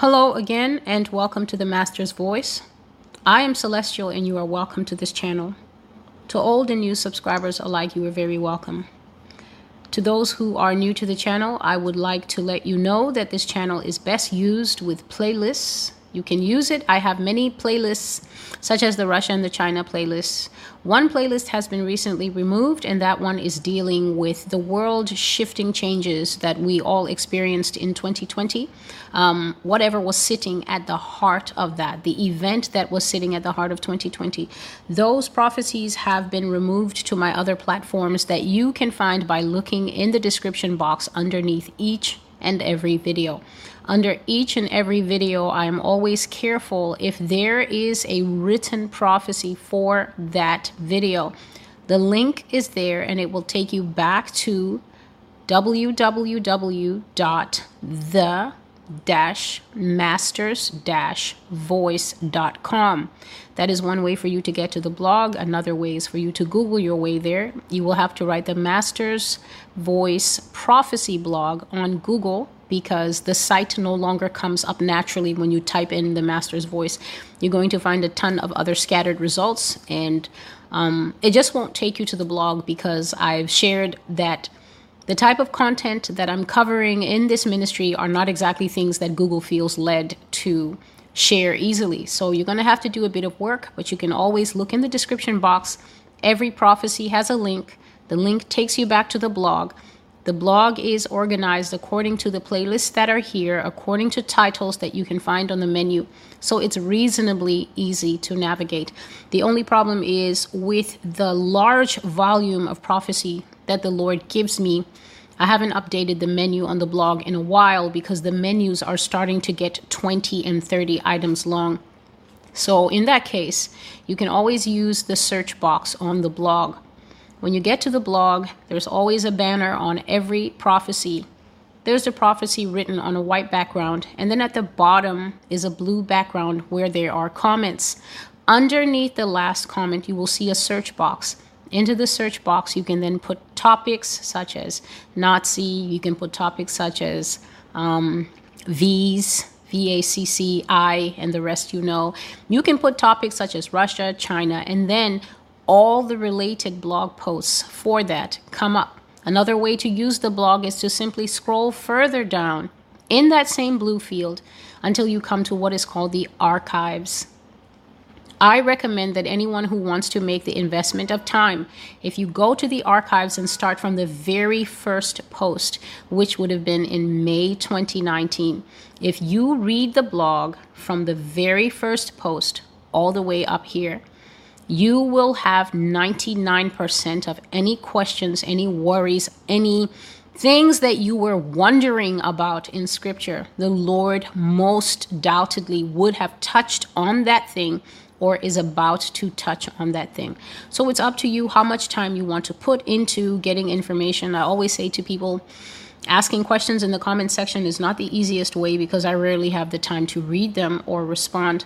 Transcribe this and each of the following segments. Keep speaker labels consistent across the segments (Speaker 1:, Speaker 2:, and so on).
Speaker 1: Hello again, and welcome to the Master's Voice. I am Celestial, and you are welcome to this channel. To old and new subscribers alike, you are very welcome. To those who are new to the channel, I would like to let you know that this channel is best used with playlists you can use it. I have many playlists, such as the Russia and the China playlists. One playlist has been recently removed, and that one is dealing with the world shifting changes that we all experienced in 2020. Um, whatever was sitting at the heart of that, the event that was sitting at the heart of 2020, those prophecies have been removed to my other platforms that you can find by looking in the description box underneath each and every video. Under each and every video, I am always careful if there is a written prophecy for that video. The link is there and it will take you back to www.the dash masters dash voice.com that is one way for you to get to the blog. Another way is for you to google your way there. You will have to write the masters voice prophecy blog on google because the site no longer comes up naturally when you type in the master's voice. You're going to find a ton of other scattered results and um, it just won't take you to the blog because i've shared that the type of content that I'm covering in this ministry are not exactly things that Google feels led to share easily. So you're going to have to do a bit of work, but you can always look in the description box. Every prophecy has a link. The link takes you back to the blog. The blog is organized according to the playlists that are here, according to titles that you can find on the menu. So it's reasonably easy to navigate. The only problem is with the large volume of prophecy that the Lord gives me. I haven't updated the menu on the blog in a while because the menus are starting to get 20 and 30 items long. So, in that case, you can always use the search box on the blog. When you get to the blog, there's always a banner on every prophecy. There's a prophecy written on a white background, and then at the bottom is a blue background where there are comments. Underneath the last comment, you will see a search box. Into the search box, you can then put topics such as Nazi, you can put topics such as um, V's, VACCI, and the rest you know. You can put topics such as Russia, China, and then all the related blog posts for that come up. Another way to use the blog is to simply scroll further down in that same blue field until you come to what is called the archives I recommend that anyone who wants to make the investment of time, if you go to the archives and start from the very first post, which would have been in May 2019, if you read the blog from the very first post all the way up here, you will have 99% of any questions, any worries, any things that you were wondering about in scripture. The Lord most doubtedly would have touched on that thing or is about to touch on that thing. So it's up to you how much time you want to put into getting information. I always say to people, asking questions in the comment section is not the easiest way because I rarely have the time to read them or respond.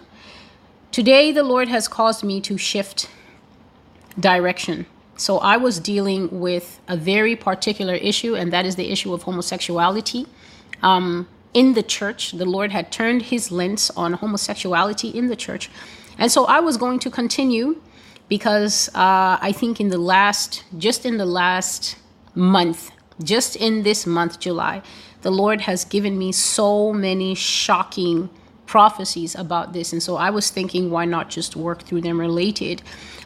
Speaker 1: Today, the Lord has caused me to shift direction. So I was dealing with a very particular issue, and that is the issue of homosexuality. Um, in the church, the Lord had turned his lens on homosexuality in the church. And so I was going to continue because uh, I think in the last, just in the last month, just in this month, July, the Lord has given me so many shocking prophecies about this. And so I was thinking, why not just work through them related?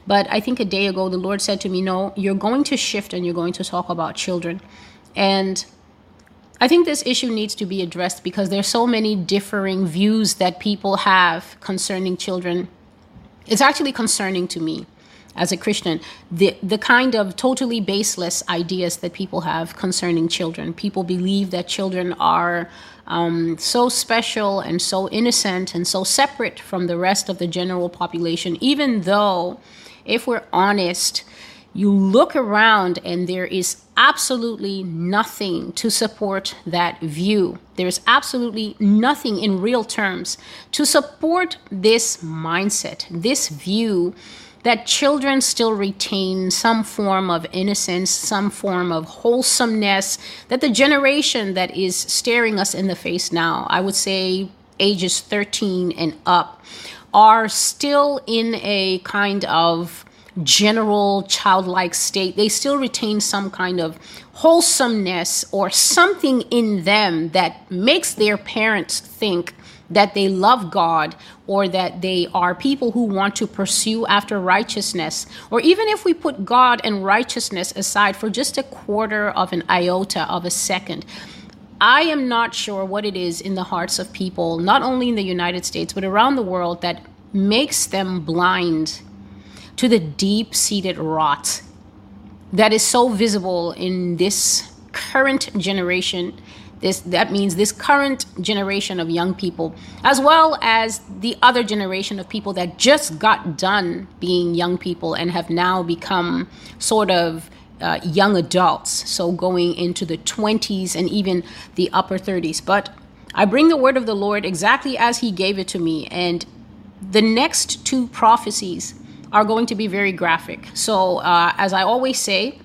Speaker 1: But I think a day ago, the Lord said to me, No, you're going to shift and you're going to talk about children. And I think this issue needs to be addressed because there's so many differing views that people have concerning children it's actually concerning to me as a Christian, the, the kind of totally baseless ideas that people have concerning children. People believe that children are um, so special and so innocent and so separate from the rest of the general population, even though, if we're honest, you look around and there is absolutely nothing to support that view. There's absolutely nothing in real terms to support this mindset, this view that children still retain some form of innocence, some form of wholesomeness, that the generation that is staring us in the face now, I would say ages 13 and up are still in a kind of general childlike state. They still retain some kind of wholesomeness or something in them that makes their parents think that they love God or that they are people who want to pursue after righteousness. Or even if we put God and righteousness aside for just a quarter of an iota of a second, I am not sure what it is in the hearts of people, not only in the United States, but around the world, that makes them blind to the deep seated rot that is so visible in this current generation. This that means this current generation of young people as well as the other generation of people that just got done being young people and have now become sort of uh, young adults. So going into the 20s and even the upper 30s but i bring the word of the lord exactly as he gave it to me. And the next two prophecies are going to be very graphic. So, uh, as I always say,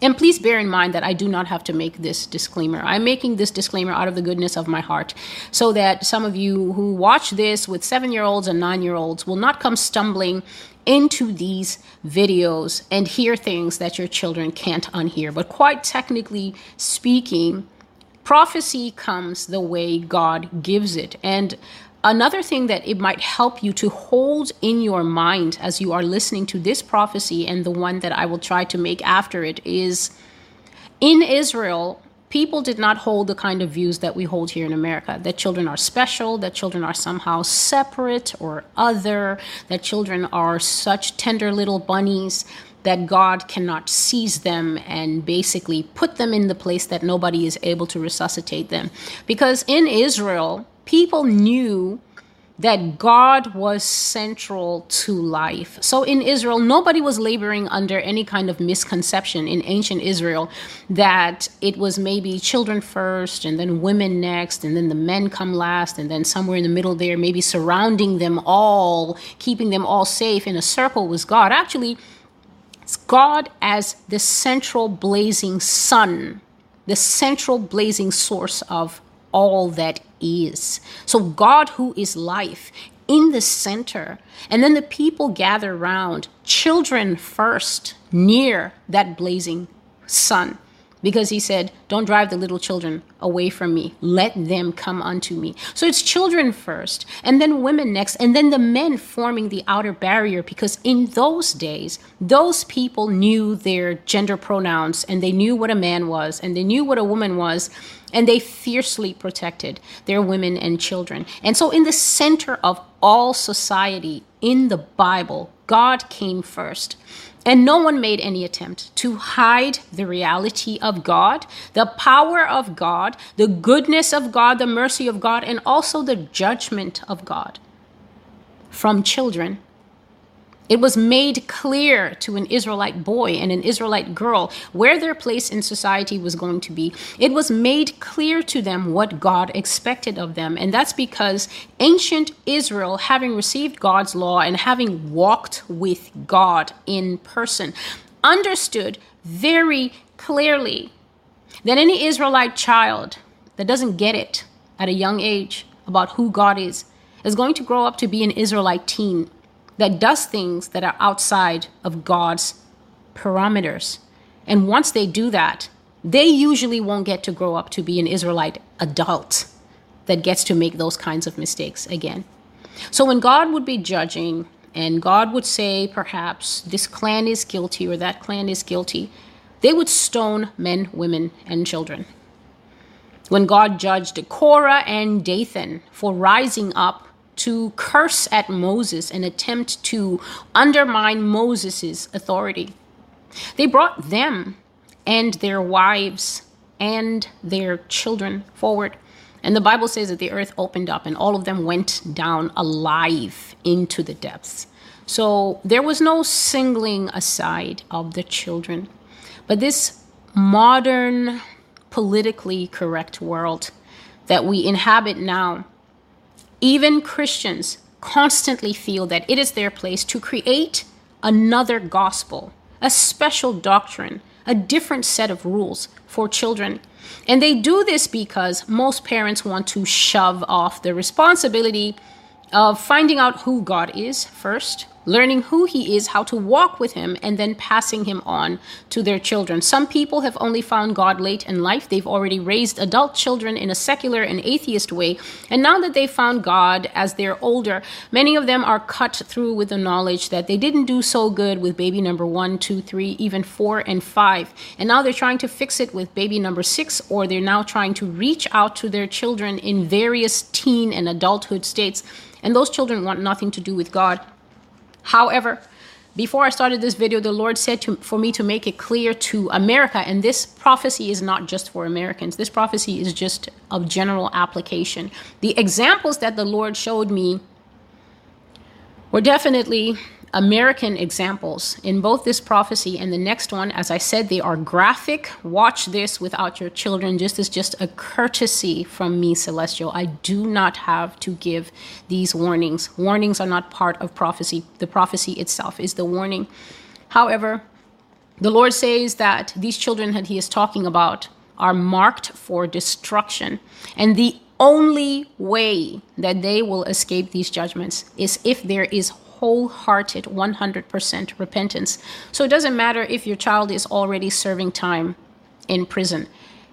Speaker 1: and please bear in mind that I do not have to make this disclaimer. I'm making this disclaimer out of the goodness of my heart so that some of you who watch this with seven year olds and nine year olds will not come stumbling into these videos and hear things that your children can't unhear. But quite technically speaking, prophecy comes the way God gives it. And Another thing that it might help you to hold in your mind as you are listening to this prophecy and the one that I will try to make after it is in Israel, people did not hold the kind of views that we hold here in America that children are special, that children are somehow separate or other, that children are such tender little bunnies that God cannot seize them and basically put them in the place that nobody is able to resuscitate them. Because in Israel, people knew that God was central to life. So in Israel, nobody was laboring under any kind of misconception in ancient Israel that it was maybe children first and then women next and then the men come last and then somewhere in the middle there, maybe surrounding them all, keeping them all safe in a circle was God. Actually, it's God as the central blazing sun, the central blazing source of all that is. So, God, who is life, in the center. And then the people gather around, children first, near that blazing sun because he said, Don't drive the little children away from me. Let them come unto me. So it's children first, and then women next, and then the men forming the outer barrier because in those days, those people knew their gender pronouns and they knew what a man was and they knew what a woman was, and they fiercely protected their women and children. And so, in the center of all society in the Bible, God came first. And no one made any attempt to hide the reality of God, the power of God, the goodness of God, the mercy of God, and also the judgment of God from children it was made clear to an Israelite boy and an Israelite girl where their place in society was going to be. It was made clear to them what God expected of them. And that's because ancient Israel, having received God's law and having walked with God in person, understood very clearly that any Israelite child that doesn't get it at a young age about who God is is going to grow up to be an Israelite teen that does things that are outside of God's parameters. And once they do that, they usually won't get to grow up to be an Israelite adult that gets to make those kinds of mistakes again. So when God would be judging, and God would say, perhaps, this clan is guilty or that clan is guilty, they would stone men, women, and children. When God judged Korah and Dathan for rising up to curse at Moses and attempt to undermine Moses' authority. They brought them and their wives and their children forward. And the Bible says that the earth opened up and all of them went down alive into the depths. So there was no singling aside of the children. But this modern, politically correct world that we inhabit now even Christians constantly feel that it is their place to create another gospel, a special doctrine a different set of rules for children. And they do this because most parents want to shove off the responsibility of finding out who God is first, learning who He is, how to walk with Him, and then passing Him on to their children. Some people have only found God late in life. They've already raised adult children in a secular and atheist way. And now that they've found God as they're older, many of them are cut through with the knowledge that they didn't do so good with baby number one, two, three, even four, and five. And now they're trying to fix it with baby number six, or they're now trying to reach out to their children in various teen and adulthood states. And those children want nothing to do with God. However, before I started this video, the Lord said to, for me to make it clear to America, and this prophecy is not just for Americans, this prophecy is just of general application. The examples that the Lord showed me were definitely American examples in both this prophecy and the next one. As I said, they are graphic. Watch this without your children. Just as just a courtesy from me, Celestial. I do not have to give these warnings. Warnings are not part of prophecy. The prophecy itself is the warning. However, the Lord says that these children that He is talking about are marked for destruction. And the only way that they will escape these judgments is if there is wholehearted 100% repentance. So it doesn't matter if your child is already serving time in prison.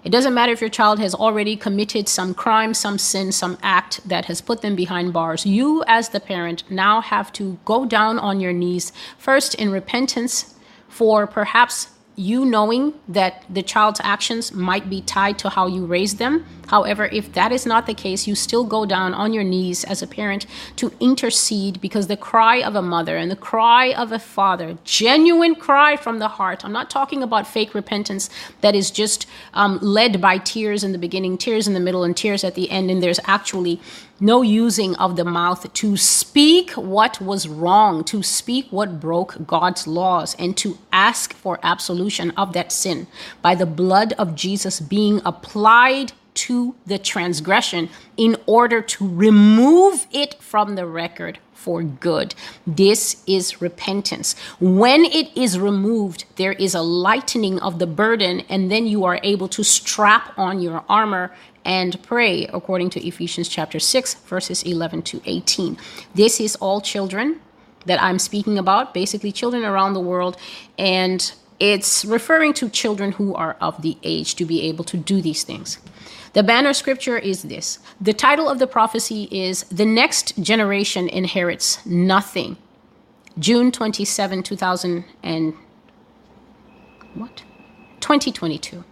Speaker 1: It doesn't matter if your child has already committed some crime, some sin, some act that has put them behind bars. You, as the parent, now have to go down on your knees, first in repentance for perhaps you knowing that the child's actions might be tied to how you raised them. However, if that is not the case, you still go down on your knees as a parent to intercede because the cry of a mother and the cry of a father, genuine cry from the heart, I'm not talking about fake repentance that is just um, led by tears in the beginning, tears in the middle, and tears at the end, and there's actually no using of the mouth to speak what was wrong, to speak what broke God's laws, and to ask for absolution of that sin by the blood of Jesus being applied to the transgression in order to remove it from the record for good. This is repentance. When it is removed, there is a lightening of the burden, and then you are able to strap on your armor and pray, according to Ephesians chapter 6, verses 11 to 18. This is all children that I'm speaking about, basically, children around the world. And it's referring to children who are of the age to be able to do these things. The banner scripture is this the title of the prophecy is The Next Generation Inherits Nothing. June 27, 2000 and what? 2022.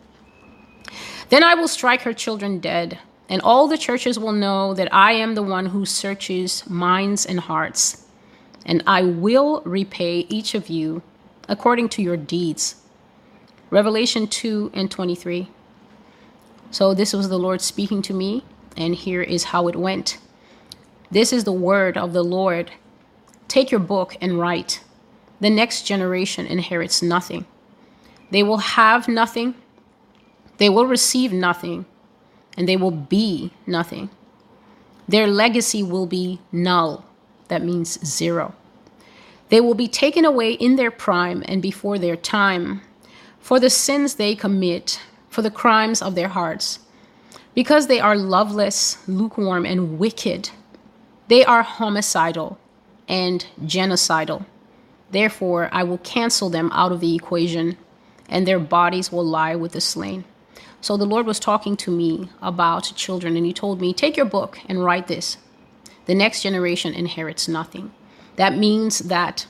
Speaker 1: Then I will strike her children dead, and all the churches will know that I am the one who searches minds and hearts, and I will repay each of you according to your deeds. Revelation 2 and 23. So this was the Lord speaking to me, and here is how it went. This is the word of the Lord. Take your book and write. The next generation inherits nothing. They will have nothing they will receive nothing and they will be nothing. Their legacy will be null. That means zero. They will be taken away in their prime and before their time for the sins they commit, for the crimes of their hearts. Because they are loveless, lukewarm, and wicked, they are homicidal and genocidal. Therefore, I will cancel them out of the equation, and their bodies will lie with the slain. So the Lord was talking to me about children, and He told me, Take your book and write this. The next generation inherits nothing. That means that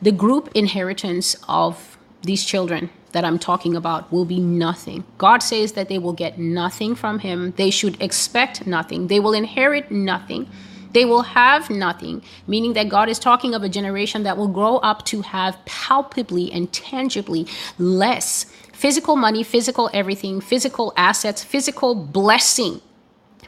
Speaker 1: the group inheritance of these children that I'm talking about will be nothing. God says that they will get nothing from Him. They should expect nothing. They will inherit nothing. They will have nothing, meaning that God is talking of a generation that will grow up to have palpably and tangibly less physical money, physical everything, physical assets, physical blessing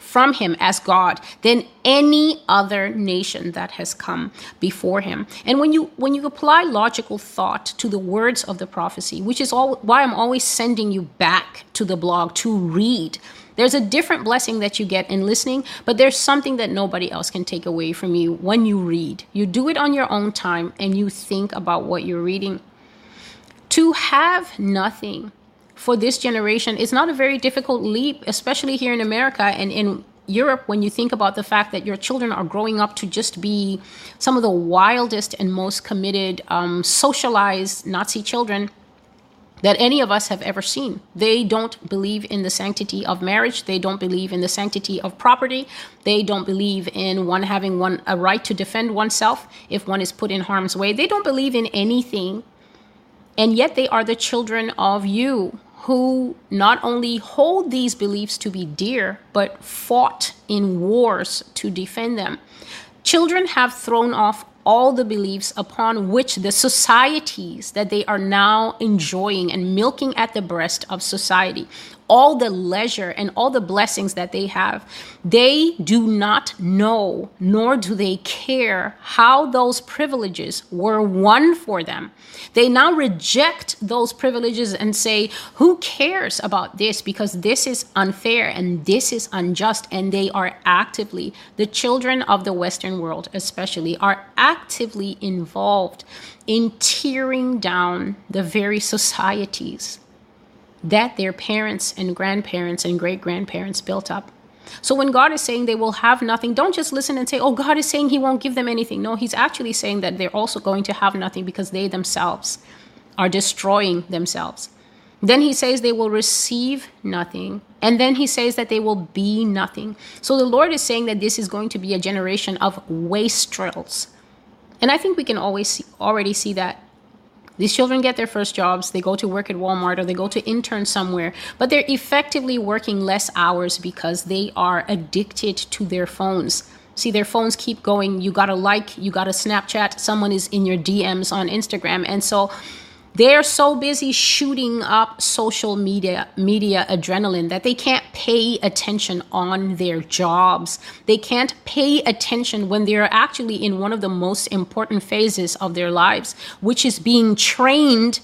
Speaker 1: from him as God than any other nation that has come before him. And when you when you apply logical thought to the words of the prophecy, which is all why I'm always sending you back to the blog to read. There's a different blessing that you get in listening, but there's something that nobody else can take away from you when you read. You do it on your own time and you think about what you're reading. To have nothing for this generation is not a very difficult leap, especially here in America and in Europe when you think about the fact that your children are growing up to just be some of the wildest and most committed, um, socialized Nazi children that any of us have ever seen. They don't believe in the sanctity of marriage. They don't believe in the sanctity of property. They don't believe in one having one a right to defend oneself if one is put in harm's way. They don't believe in anything. And yet they are the children of you who not only hold these beliefs to be dear, but fought in wars to defend them. Children have thrown off all the beliefs upon which the societies that they are now enjoying and milking at the breast of society all the leisure and all the blessings that they have, they do not know, nor do they care how those privileges were won for them. They now reject those privileges and say, Who cares about this? Because this is unfair and this is unjust. And they are actively, the children of the Western world especially, are actively involved in tearing down the very societies that their parents and grandparents and great grandparents built up. So when God is saying they will have nothing, don't just listen and say, oh, God is saying he won't give them anything. No, he's actually saying that they're also going to have nothing because they themselves are destroying themselves. Then he says they will receive nothing. And then he says that they will be nothing. So the Lord is saying that this is going to be a generation of wastrels. And I think we can always see, already see that these children get their first jobs, they go to work at Walmart or they go to intern somewhere, but they're effectively working less hours because they are addicted to their phones. See, their phones keep going. You got to like, you got to Snapchat, someone is in your DMs on Instagram. And so they're so busy shooting up social media media adrenaline that they can't pay attention on their jobs. They can't pay attention when they're actually in one of the most important phases of their lives, which is being trained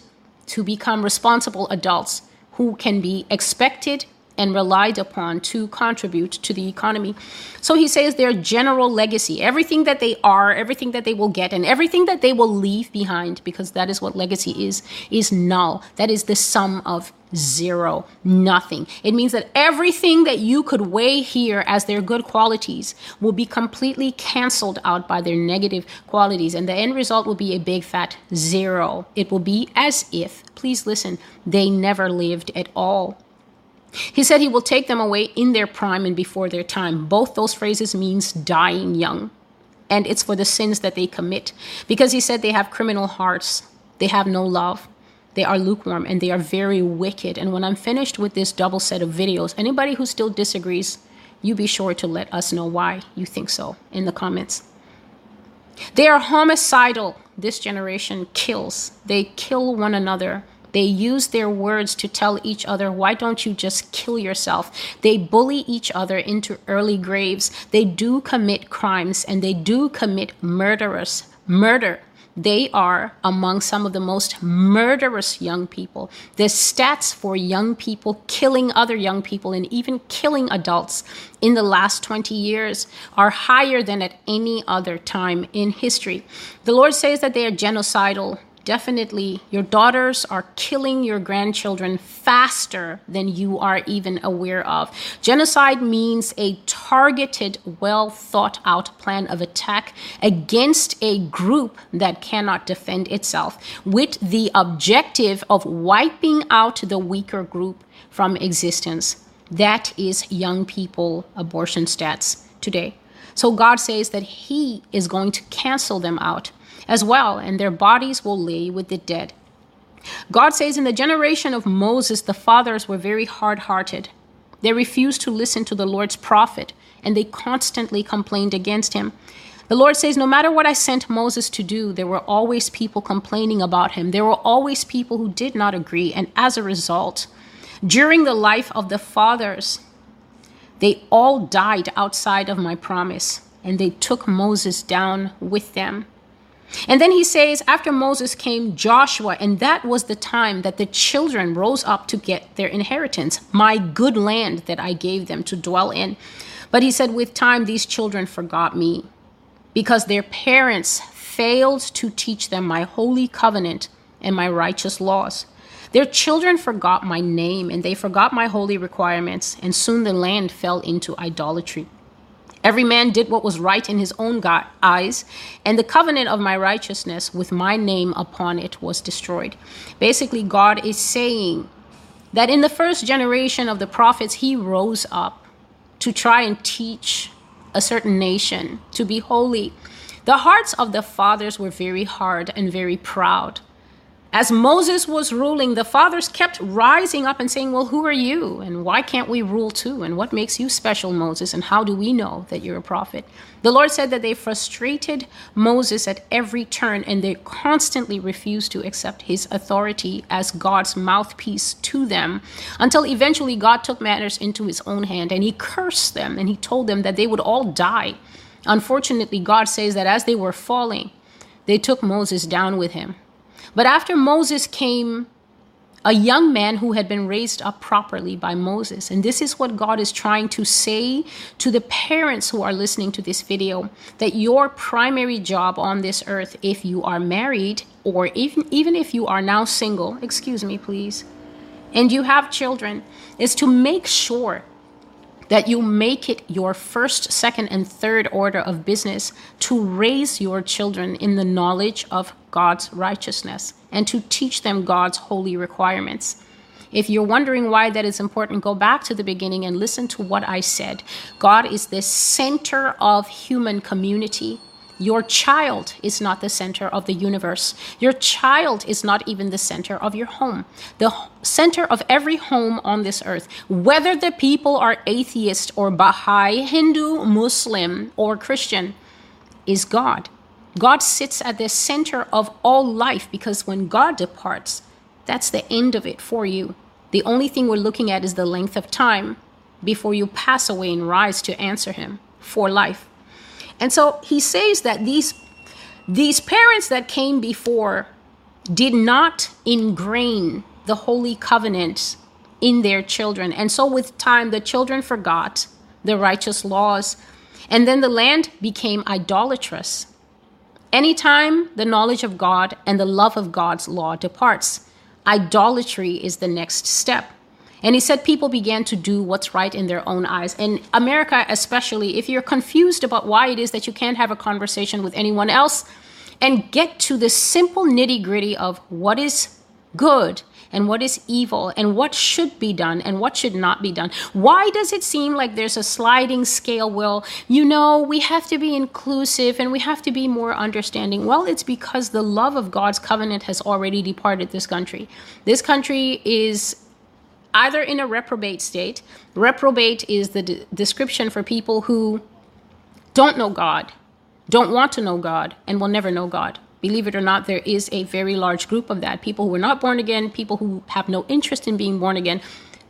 Speaker 1: to become responsible adults who can be expected and relied upon to contribute to the economy. So he says their general legacy, everything that they are, everything that they will get, and everything that they will leave behind, because that is what legacy is, is null. That is the sum of zero, nothing. It means that everything that you could weigh here as their good qualities will be completely canceled out by their negative qualities, and the end result will be a big fat zero. It will be as if, please listen, they never lived at all. He said he will take them away in their prime and before their time. Both those phrases means dying young. And it's for the sins that they commit. Because he said they have criminal hearts. They have no love. They are lukewarm and they are very wicked. And when I'm finished with this double set of videos, anybody who still disagrees, you be sure to let us know why you think so in the comments. They are homicidal. This generation kills. They kill one another. They use their words to tell each other, why don't you just kill yourself? They bully each other into early graves. They do commit crimes and they do commit murderous murder. They are among some of the most murderous young people. The stats for young people killing other young people and even killing adults in the last 20 years are higher than at any other time in history. The Lord says that they are genocidal definitely your daughters are killing your grandchildren faster than you are even aware of. Genocide means a targeted, well thought out plan of attack against a group that cannot defend itself with the objective of wiping out the weaker group from existence. That is young people abortion stats today. So God says that He is going to cancel them out as well, and their bodies will lay with the dead. God says, In the generation of Moses, the fathers were very hard hearted. They refused to listen to the Lord's prophet, and they constantly complained against him. The Lord says, No matter what I sent Moses to do, there were always people complaining about him. There were always people who did not agree. And as a result, during the life of the fathers, they all died outside of my promise, and they took Moses down with them. And then he says, after Moses came Joshua, and that was the time that the children rose up to get their inheritance, my good land that I gave them to dwell in. But he said, with time, these children forgot me because their parents failed to teach them my holy covenant and my righteous laws. Their children forgot my name, and they forgot my holy requirements, and soon the land fell into idolatry. Every man did what was right in his own God, eyes, and the covenant of my righteousness with my name upon it was destroyed. Basically, God is saying that in the first generation of the prophets, he rose up to try and teach a certain nation to be holy. The hearts of the fathers were very hard and very proud. As Moses was ruling, the fathers kept rising up and saying, Well, who are you? And why can't we rule too? And what makes you special, Moses? And how do we know that you're a prophet? The Lord said that they frustrated Moses at every turn and they constantly refused to accept his authority as God's mouthpiece to them until eventually God took matters into his own hand and he cursed them and he told them that they would all die. Unfortunately, God says that as they were falling, they took Moses down with him but after Moses came a young man who had been raised up properly by Moses. And this is what God is trying to say to the parents who are listening to this video that your primary job on this earth, if you are married or even, even if you are now single, excuse me, please, and you have children, is to make sure that you make it your first, second, and third order of business to raise your children in the knowledge of God's righteousness and to teach them God's holy requirements. If you're wondering why that is important, go back to the beginning and listen to what I said. God is the center of human community. Your child is not the center of the universe. Your child is not even the center of your home. The center of every home on this earth, whether the people are atheist or Baha'i, Hindu, Muslim, or Christian, is God. God sits at the center of all life because when God departs, that's the end of it for you. The only thing we're looking at is the length of time before you pass away and rise to answer Him for life. And so he says that these these parents that came before did not ingrain the holy covenant in their children. And so with time the children forgot the righteous laws and then the land became idolatrous. Anytime the knowledge of God and the love of God's law departs, idolatry is the next step. And he said people began to do what's right in their own eyes. In America, especially, if you're confused about why it is that you can't have a conversation with anyone else and get to the simple nitty gritty of what is good and what is evil and what should be done and what should not be done. Why does it seem like there's a sliding scale? Well, you know, we have to be inclusive and we have to be more understanding. Well, it's because the love of God's covenant has already departed this country. This country is either in a reprobate state. Reprobate is the de- description for people who don't know God, don't want to know God, and will never know God. Believe it or not, there is a very large group of that. People who are not born again, people who have no interest in being born again,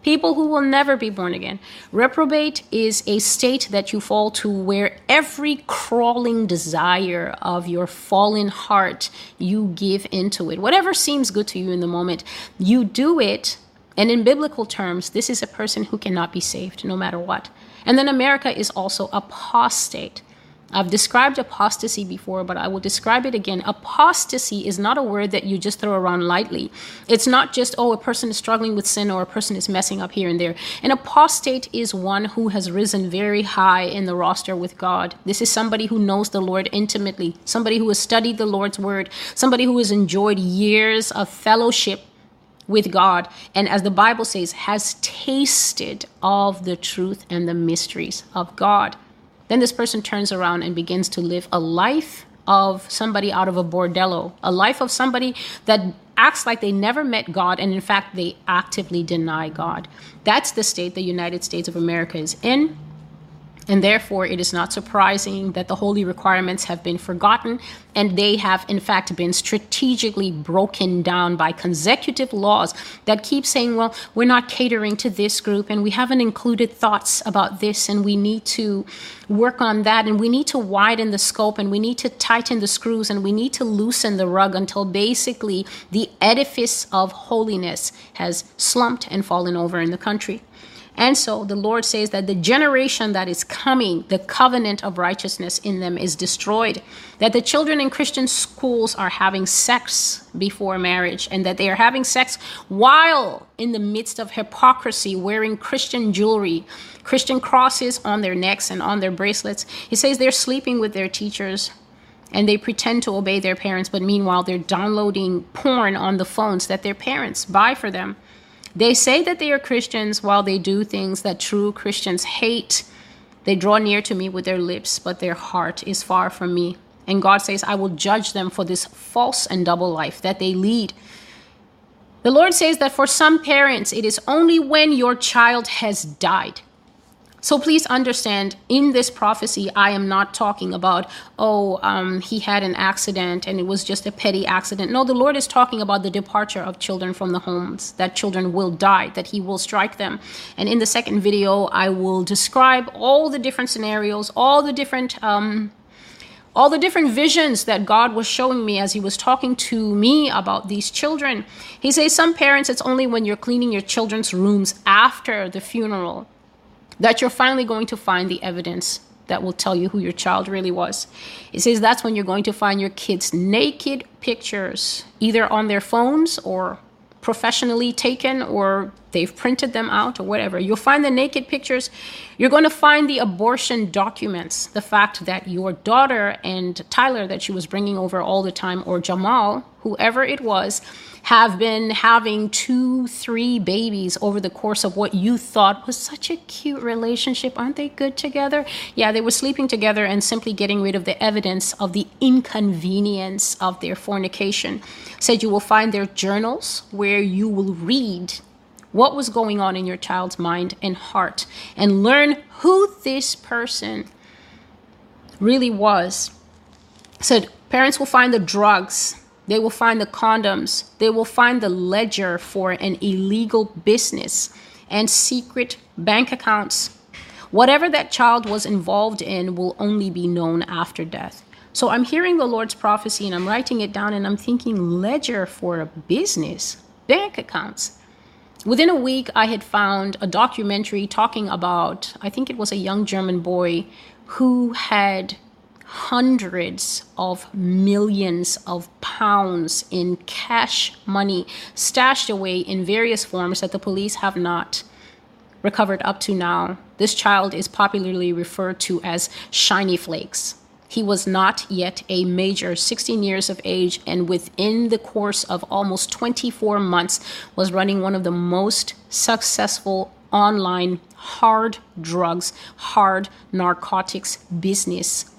Speaker 1: people who will never be born again. Reprobate is a state that you fall to where every crawling desire of your fallen heart, you give into it. Whatever seems good to you in the moment, you do it and in biblical terms, this is a person who cannot be saved no matter what. And then America is also apostate. I've described apostasy before, but I will describe it again. Apostasy is not a word that you just throw around lightly. It's not just, oh, a person is struggling with sin or a person is messing up here and there. An apostate is one who has risen very high in the roster with God. This is somebody who knows the Lord intimately, somebody who has studied the Lord's word, somebody who has enjoyed years of fellowship with God, and as the Bible says, has tasted of the truth and the mysteries of God. Then this person turns around and begins to live a life of somebody out of a bordello, a life of somebody that acts like they never met God, and in fact, they actively deny God. That's the state the United States of America is in. And therefore, it is not surprising that the holy requirements have been forgotten and they have, in fact, been strategically broken down by consecutive laws that keep saying, well, we're not catering to this group and we haven't included thoughts about this and we need to work on that and we need to widen the scope and we need to tighten the screws and we need to loosen the rug until basically the edifice of holiness has slumped and fallen over in the country. And so the Lord says that the generation that is coming, the covenant of righteousness in them is destroyed. That the children in Christian schools are having sex before marriage, and that they are having sex while in the midst of hypocrisy, wearing Christian jewelry, Christian crosses on their necks and on their bracelets. He says they're sleeping with their teachers and they pretend to obey their parents, but meanwhile they're downloading porn on the phones that their parents buy for them. They say that they are Christians while they do things that true Christians hate. They draw near to me with their lips, but their heart is far from me. And God says, I will judge them for this false and double life that they lead. The Lord says that for some parents, it is only when your child has died so please understand in this prophecy, I am not talking about, oh, um, he had an accident and it was just a petty accident. No, the Lord is talking about the departure of children from the homes, that children will die, that he will strike them. And in the second video, I will describe all the different scenarios, all the different. Um, all the different visions that God was showing me as He was talking to me about these children. He says, Some parents, it's only when you're cleaning your children's rooms after the funeral that you're finally going to find the evidence that will tell you who your child really was. It says that's when you're going to find your kids' naked pictures, either on their phones or professionally taken or they've printed them out or whatever. You'll find the naked pictures. You're going to find the abortion documents, the fact that your daughter and Tyler, that she was bringing over all the time, or Jamal, whoever it was, have been having two, three babies over the course of what you thought was such a cute relationship. Aren't they good together? Yeah, they were sleeping together and simply getting rid of the evidence of the inconvenience of their fornication. Said you will find their journals where you will read what was going on in your child's mind and heart and learn who this person really was. Said parents will find the drugs they will find the condoms. They will find the ledger for an illegal business and secret bank accounts. Whatever that child was involved in will only be known after death. So I'm hearing the Lord's prophecy and I'm writing it down and I'm thinking ledger for a business, bank accounts. Within a week, I had found a documentary talking about, I think it was a young German boy who had hundreds of millions of pounds in cash money stashed away in various forms that the police have not recovered up to now. This child is popularly referred to as Shiny Flakes. He was not yet a major, 16 years of age, and within the course of almost 24 months was running one of the most successful online hard drugs, hard narcotics business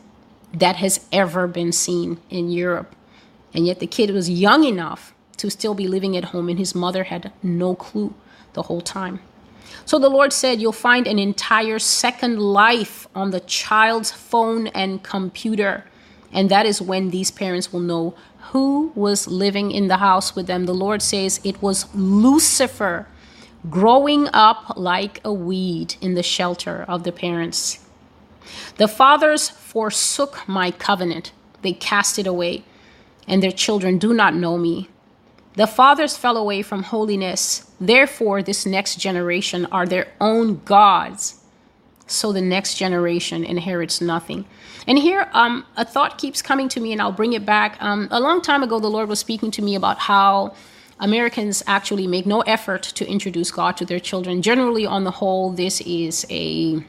Speaker 1: that has ever been seen in Europe. And yet the kid was young enough to still be living at home, and his mother had no clue the whole time. So the Lord said, You'll find an entire second life on the child's phone and computer. And that is when these parents will know who was living in the house with them. The Lord says it was Lucifer growing up like a weed in the shelter of the parents. The fathers forsook my covenant, they cast it away, and their children do not know me. The fathers fell away from holiness, therefore, this next generation are their own gods. So the next generation inherits nothing. And here, um, a thought keeps coming to me, and I'll bring it back. Um, a long time ago, the Lord was speaking to me about how Americans actually make no effort to introduce God to their children. Generally, on the whole, this is a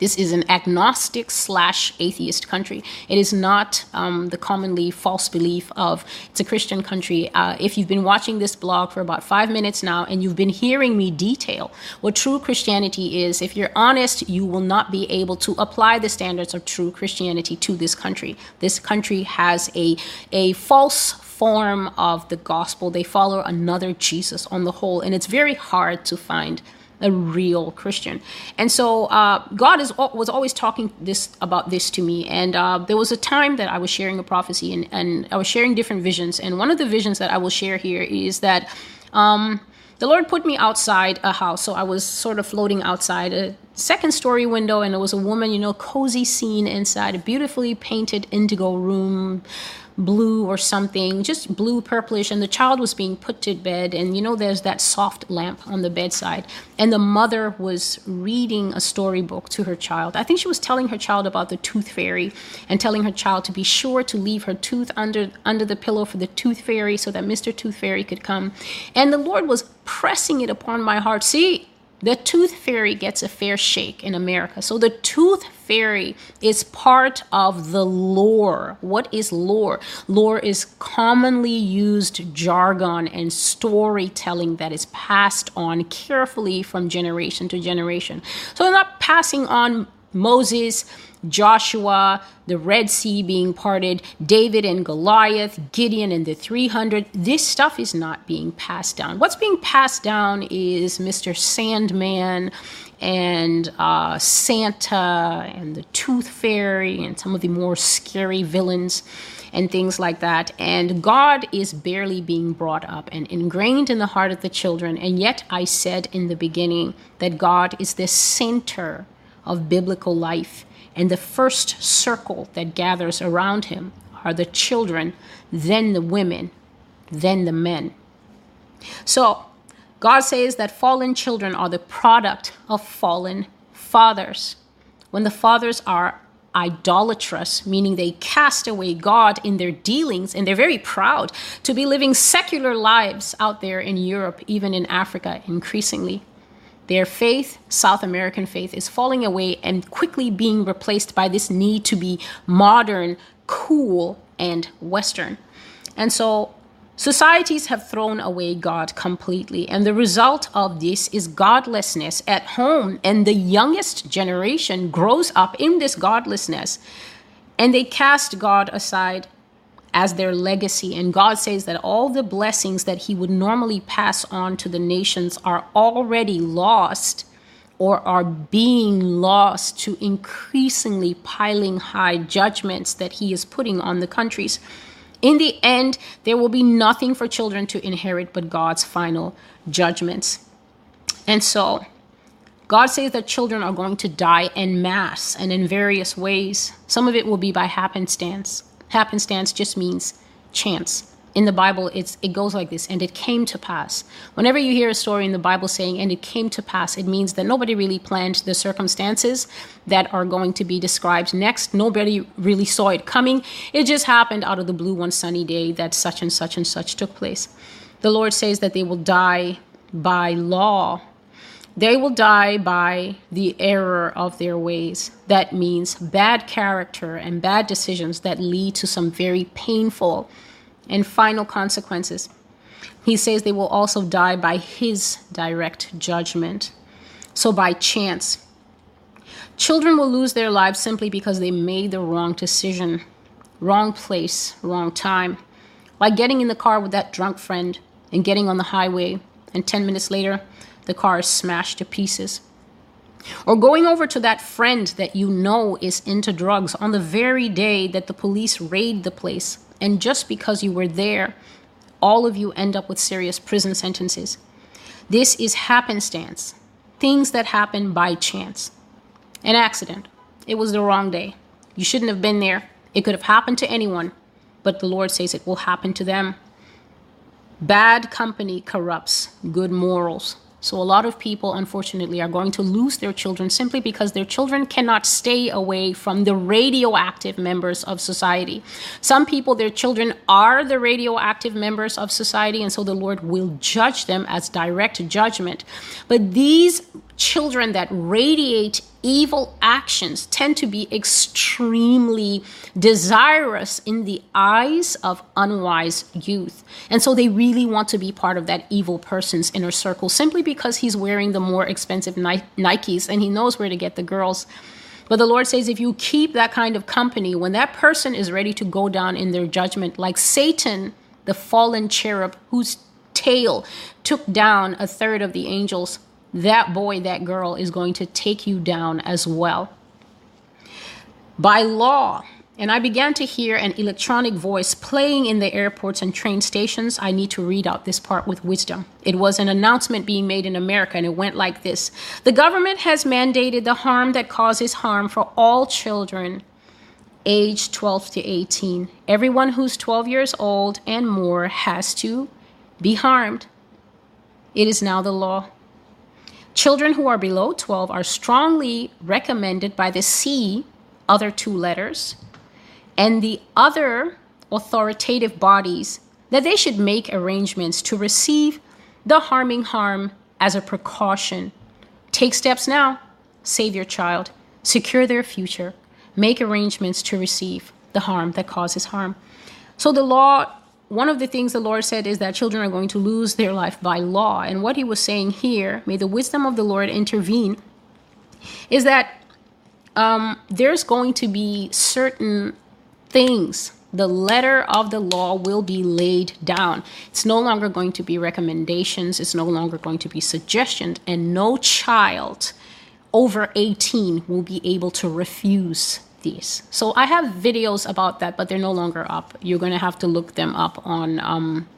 Speaker 1: this is an agnostic slash atheist country. It is not um, the commonly false belief of it's a Christian country. Uh, if you've been watching this blog for about five minutes now and you've been hearing me detail what true Christianity is, if you're honest, you will not be able to apply the standards of true Christianity to this country. This country has a, a false form of the gospel. They follow another Jesus on the whole, and it's very hard to find a real Christian. And so uh, God is was always talking this about this to me. And uh, there was a time that I was sharing a prophecy and, and I was sharing different visions. And one of the visions that I will share here is that um, the Lord put me outside a house. So I was sort of floating outside. a second story window and there was a woman, you know, cozy scene inside a beautifully painted indigo room blue or something, just blue purplish, and the child was being put to bed. And you know, there's that soft lamp on the bedside, and the mother was reading a storybook to her child. I think she was telling her child about the tooth fairy and telling her child to be sure to leave her tooth under under the pillow for the tooth fairy so that Mr. Tooth Fairy could come. And the Lord was pressing it upon my heart. See, the tooth fairy gets a fair shake in America. So the tooth fairy is part of the lore. What is lore? Lore is commonly used jargon and storytelling that is passed on carefully from generation to generation. So they're not passing on Moses, Joshua, the Red Sea being parted, David and Goliath, Gideon and the 300. This stuff is not being passed down. What's being passed down is Mr. Sandman and uh, Santa and the Tooth Fairy and some of the more scary villains and things like that. And God is barely being brought up and ingrained in the heart of the children. And yet, I said in the beginning that God is the center of biblical life. And the first circle that gathers around him are the children, then the women, then the men. So, God says that fallen children are the product of fallen fathers. When the fathers are idolatrous, meaning they cast away God in their dealings, and they're very proud to be living secular lives out there in Europe, even in Africa, increasingly. Their faith, South American faith, is falling away and quickly being replaced by this need to be modern, cool, and Western. And so societies have thrown away God completely. And the result of this is godlessness at home. And the youngest generation grows up in this godlessness. And they cast God aside as their legacy. And God says that all the blessings that He would normally pass on to the nations are already lost or are being lost to increasingly piling high judgments that He is putting on the countries. In the end, there will be nothing for children to inherit but God's final judgments. And so, God says that children are going to die en masse and in various ways. Some of it will be by happenstance, happenstance just means chance. In the Bible, it's, it goes like this, and it came to pass. Whenever you hear a story in the Bible saying, and it came to pass, it means that nobody really planned the circumstances that are going to be described next. Nobody really saw it coming. It just happened out of the blue one sunny day that such and such and such took place. The Lord says that they will die by law they will die by the error of their ways. That means bad character and bad decisions that lead to some very painful and final consequences. He says they will also die by his direct judgment. So, by chance. Children will lose their lives simply because they made the wrong decision, wrong place, wrong time. Like getting in the car with that drunk friend and getting on the highway, and 10 minutes later, the car is smashed to pieces. Or going over to that friend that you know is into drugs on the very day that the police raid the place, and just because you were there, all of you end up with serious prison sentences. This is happenstance, things that happen by chance. An accident. It was the wrong day. You shouldn't have been there. It could have happened to anyone, but the Lord says it will happen to them. Bad company corrupts good morals. So, a lot of people, unfortunately, are going to lose their children simply because their children cannot stay away from the radioactive members of society. Some people, their children are the radioactive members of society, and so the Lord will judge them as direct judgment. But these children that radiate evil actions tend to be extremely desirous in the eyes of unwise youth. And so they really want to be part of that evil person's inner circle simply because he's wearing the more expensive Ni- Nikes and he knows where to get the girls. But the Lord says if you keep that kind of company, when that person is ready to go down in their judgment, like Satan, the fallen cherub whose tail took down a third of the angels that boy, that girl is going to take you down as well. By law, and I began to hear an electronic voice playing in the airports and train stations. I need to read out this part with wisdom. It was an announcement being made in America, and it went like this The government has mandated the harm that causes harm for all children age 12 to 18. Everyone who's 12 years old and more has to be harmed. It is now the law. Children who are below 12 are strongly recommended by the C, other two letters, and the other authoritative bodies that they should make arrangements to receive the harming harm as a precaution. Take steps now. Save your child. Secure their future. Make arrangements to receive the harm that causes harm. So the law one of the things the Lord said is that children are going to lose their life by law. And what he was saying here, may the wisdom of the Lord intervene, is that um, there's going to be certain things. The letter of the law will be laid down. It's no longer going to be recommendations, it's no longer going to be suggestions, and no child over 18 will be able to refuse these. So I have videos about that, but they're no longer up. You're going to have to look them up on um,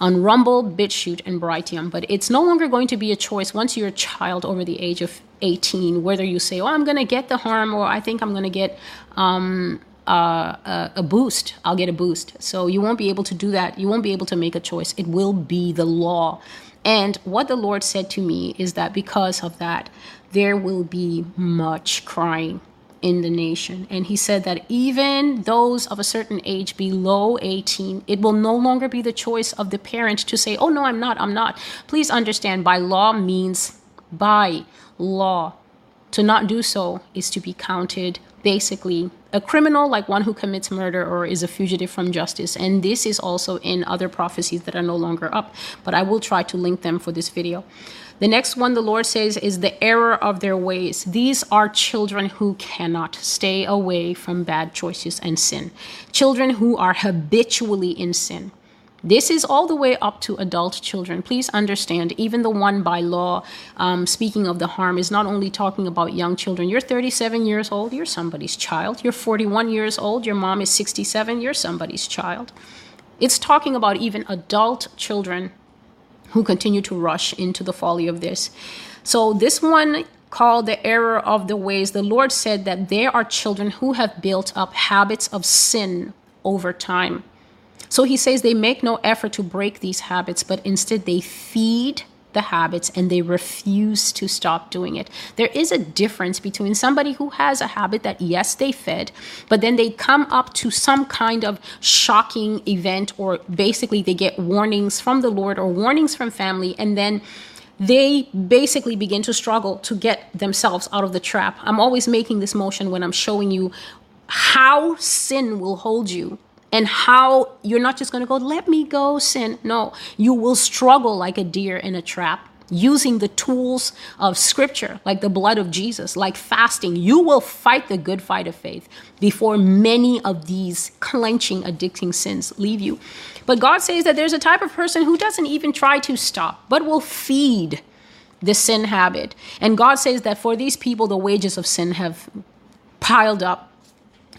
Speaker 1: on Rumble, BitChute, and Brighteon. But it's no longer going to be a choice once you're a child over the age of 18, whether you say, "Oh, I'm going to get the harm," or "I think I'm going to get." Um, uh, a, boost. I'll get a boost. So you won't be able to do that. You won't be able to make a choice. It will be the law. And what the Lord said to me is that because of that, there will be much crying in the nation. And he said that even those of a certain age below 18, it will no longer be the choice of the parent to say, oh, no, I'm not, I'm not. Please understand, by law means by law. To not do so is to be counted basically a criminal, like one who commits murder or is a fugitive from justice. And this is also in other prophecies that are no longer up, but I will try to link them for this video. The next one the Lord says is the error of their ways. These are children who cannot stay away from bad choices and sin, children who are habitually in sin. This is all the way up to adult children. Please understand, even the one by law, um, speaking of the harm, is not only talking about young children. You're 37 years old, you're somebody's child. You're 41 years old, your mom is 67, you're somebody's child. It's talking about even adult children who continue to rush into the folly of this. So, this one called the error of the ways, the Lord said that there are children who have built up habits of sin over time. So he says they make no effort to break these habits, but instead they feed the habits and they refuse to stop doing it. There is a difference between somebody who has a habit that, yes, they fed, but then they come up to some kind of shocking event, or basically they get warnings from the Lord or warnings from family, and then they basically begin to struggle to get themselves out of the trap. I'm always making this motion when I'm showing you how sin will hold you and how you're not just going to go, let me go, sin. No, you will struggle like a deer in a trap using the tools of scripture, like the blood of Jesus, like fasting. You will fight the good fight of faith before many of these clenching, addicting sins leave you. But God says that there's a type of person who doesn't even try to stop, but will feed the sin habit. And God says that for these people, the wages of sin have piled up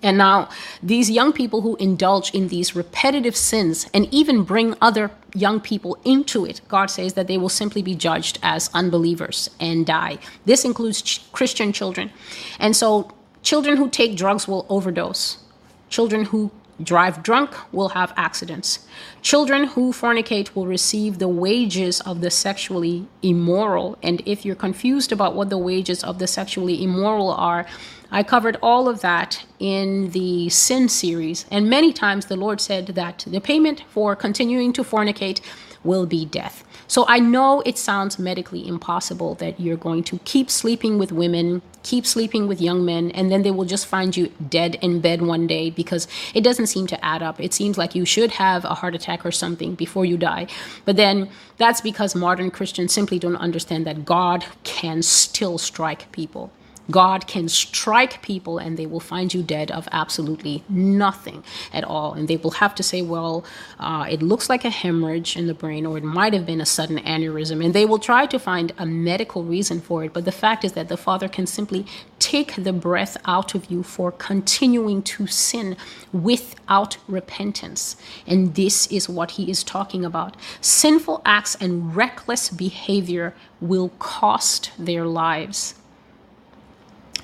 Speaker 1: and now, these young people who indulge in these repetitive sins and even bring other young people into it, God says that they will simply be judged as unbelievers and die. This includes ch- Christian children. And so, children who take drugs will overdose. Children who drive drunk will have accidents. Children who fornicate will receive the wages of the sexually immoral. And if you're confused about what the wages of the sexually immoral are, I covered all of that in the sin series. And many times the Lord said that the payment for continuing to fornicate will be death. So I know it sounds medically impossible that you're going to keep sleeping with women, keep sleeping with young men, and then they will just find you dead in bed one day because it doesn't seem to add up. It seems like you should have a heart attack or something before you die. But then that's because modern Christians simply don't understand that God can still strike people. God can strike people and they will find you dead of absolutely nothing at all. And they will have to say, well, uh, it looks like a hemorrhage in the brain, or it might have been a sudden aneurysm. And they will try to find a medical reason for it. But the fact is that the Father can simply take the breath out of you for continuing to sin without repentance. And this is what he is talking about. Sinful acts and reckless behavior will cost their lives.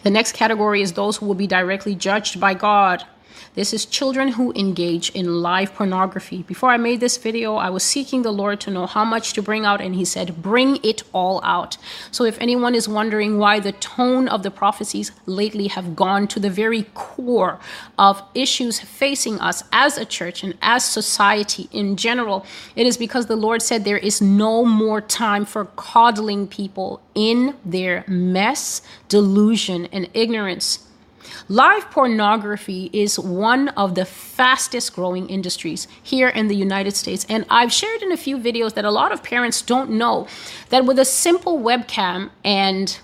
Speaker 1: The next category is those who will be directly judged by God. This is children who engage in live pornography. Before I made this video, I was seeking the Lord to know how much to bring out, and He said, Bring it all out. So, if anyone is wondering why the tone of the prophecies lately have gone to the very core of issues facing us as a church and as society in general, it is because the Lord said there is no more time for coddling people in their mess, delusion, and ignorance. Live pornography is one of the fastest growing industries here in the United States. And I've shared in a few videos that a lot of parents don't know that with a simple webcam and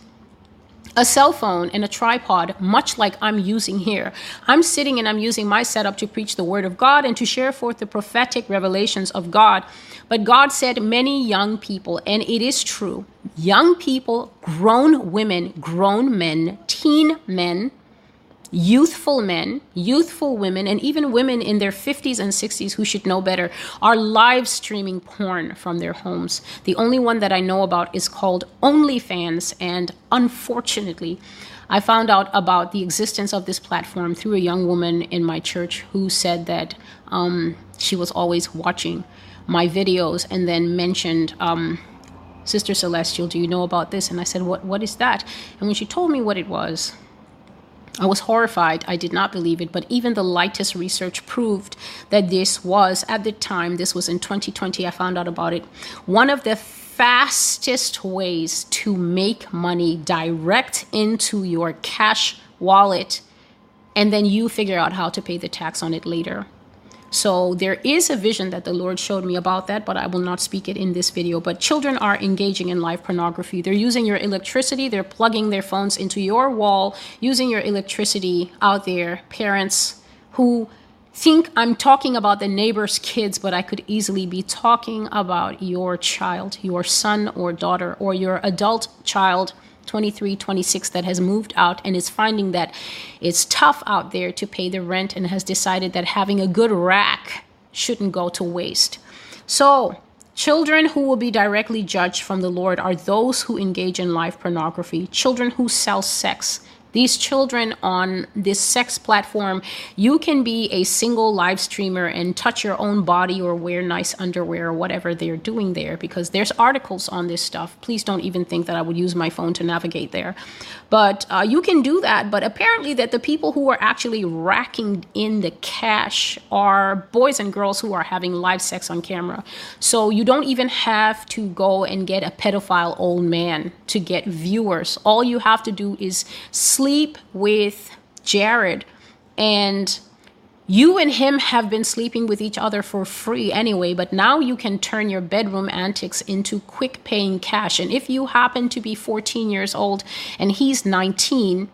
Speaker 1: a cell phone and a tripod, much like I'm using here. I'm sitting and I'm using my setup to preach the word of God and to share forth the prophetic revelations of God. But God said, many young people, and it is true, young people, grown women, grown men, teen men, youthful men, youthful women, and even women in their 50s and 60s who should know better are live streaming porn from their homes. The only one that I know about is called OnlyFans, and unfortunately, I found out about the existence of this platform through a young woman in my church who said that um, she was always watching my videos and then mentioned. Um, Sister Celestial, do you know about this? And I said, What what is that? And when she told me what it was, I was horrified. I did not believe it, but even the lightest research proved that this was, at the time, this was in 2020, I found out about it, one of the fastest ways to make money direct into your cash wallet, and then you figure out how to pay the tax on it later. So there is a vision that the Lord showed me about that, but I will not speak it in this video. But children are engaging in live pornography. They're using your electricity, they're plugging their phones into your wall, using your electricity out there. Parents who think I'm talking about the neighbor's kids, but I could easily be talking about your child, your son or daughter, or your adult child 23, 26 that has moved out and is finding that it's tough out there to pay the rent and has decided that having a good rack shouldn't go to waste. So, Children who will be directly judged from the Lord are those who engage in live pornography, children who sell sex, these children on this sex platform, you can be a single live streamer and touch your own body or wear nice underwear or whatever they're doing there because there's articles on this stuff. Please don't even think that I would use my phone to navigate there. But uh, you can do that. But apparently, that the people who are actually racking in the cash are boys and girls who are having live sex on camera. So you don't even have to go and get a pedophile old man to get viewers. All you have to do is with Jared and you and him have been sleeping with each other for free anyway, but now you can turn your bedroom antics into quick paying cash. And if you happen to be 14 years old and he's 19,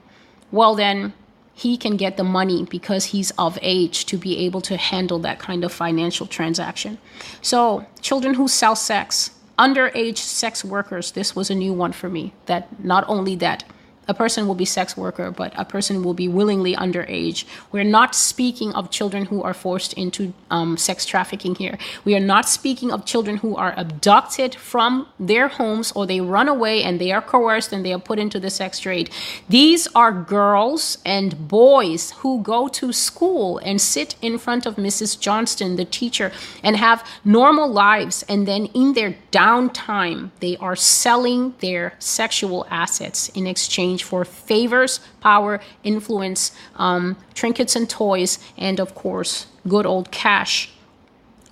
Speaker 1: well, then he can get the money because he's of age to be able to handle that kind of financial transaction. So, children who sell sex, underage sex workers, this was a new one for me. That not only that, a person will be sex worker, but a person will be willingly underage. We're not speaking of children who are forced into um, sex trafficking here. We are not speaking of children who are abducted from their homes or they run away and they are coerced and they are put into the sex trade. These are girls and boys who go to school and sit in front of Mrs. Johnston, the teacher, and have normal lives. And then in their downtime, they are selling their sexual assets in exchange exchange for favors, power, influence, um, trinkets and toys, and of course, good old cash.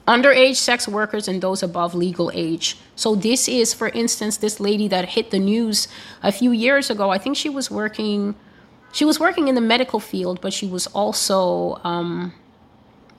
Speaker 1: Underage sex workers and those above legal age. So, this is, for instance, this lady that hit the news a few years ago. I think she was working. She was working in the medical field, but she was also um,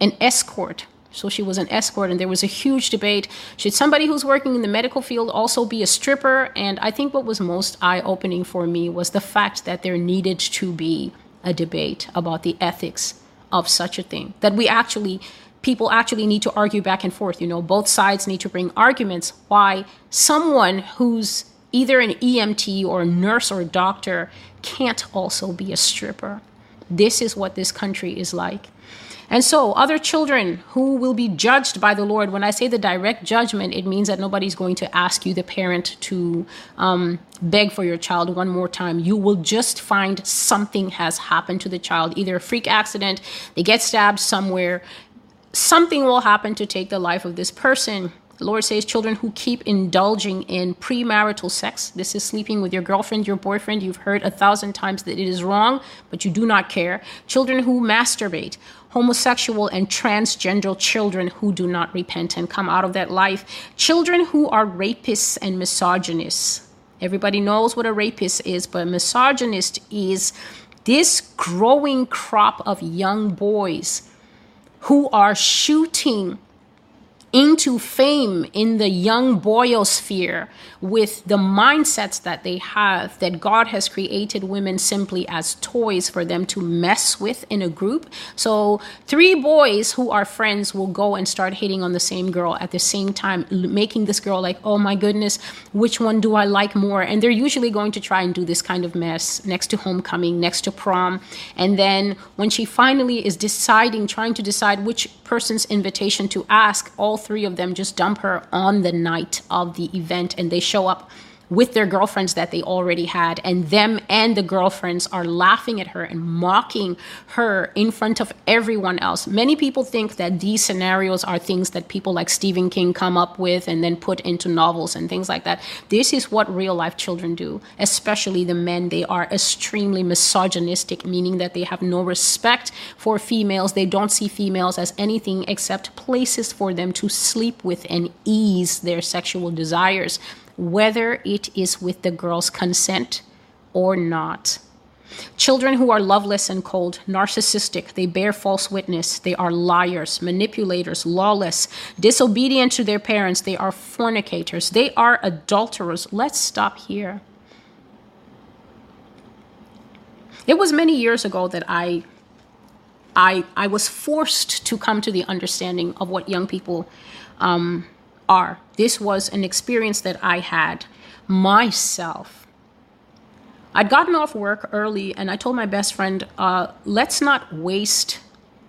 Speaker 1: an escort So she was an escort, and there was a huge debate. Should somebody who's working in the medical field also be a stripper? And I think what was most eye opening for me was the fact that there needed to be a debate about the ethics of such a thing. That we actually, people actually need to argue back and forth. You know, both sides need to bring arguments why someone who's either an EMT or a nurse or a doctor can't also be a stripper. This is what this country is like. And so, other children who will be judged by the Lord, when I say the direct judgment, it means that nobody's going to ask you, the parent, to um, beg for your child one more time. You will just find something has happened to the child, either a freak accident, they get stabbed somewhere, something will happen to take the life of this person. The Lord says children who keep indulging in premarital sex. This is sleeping with your girlfriend, your boyfriend. You've heard a thousand times that it is wrong, but you do not care. Children who masturbate, homosexual and transgender children who do not repent and come out of that life. Children who are rapists and misogynists. Everybody knows what a rapist is, but a misogynist is this growing crop of young boys who are shooting into fame in the young boyosphere with the mindsets that they have that God has created women simply as toys for them to mess with in a group. So, three boys who are friends will go and start hitting on the same girl at the same time, making this girl like, oh my goodness, which one do I like more? And they're usually going to try and do this kind of mess next to homecoming, next to prom. And then when she finally is deciding, trying to decide which person's invitation to ask, all three of them just dump her on the night of the event and they show up with their girlfriends that they already had and them and the girlfriends are laughing at her and mocking her in front of everyone else. Many people think that these scenarios are things that people like stephen king come up with and then put into novels and things like that. This is what real life children do especially the men. They are extremely misogynistic meaning that they have no respect for females. They don't see females as anything except places for them to sleep with and ease their sexual desires whether it is with the girl's consent or not. Children who are loveless and cold, narcissistic, they bear false witness, they are liars, manipulators, lawless, disobedient to their parents, they are fornicators, they are adulterers. Let's stop here. It was many years ago that I I I was forced to come to the understanding of what young people um, are. This was an experience that I had myself. I'd gotten off work early and I told my best friend, uh, let's not waste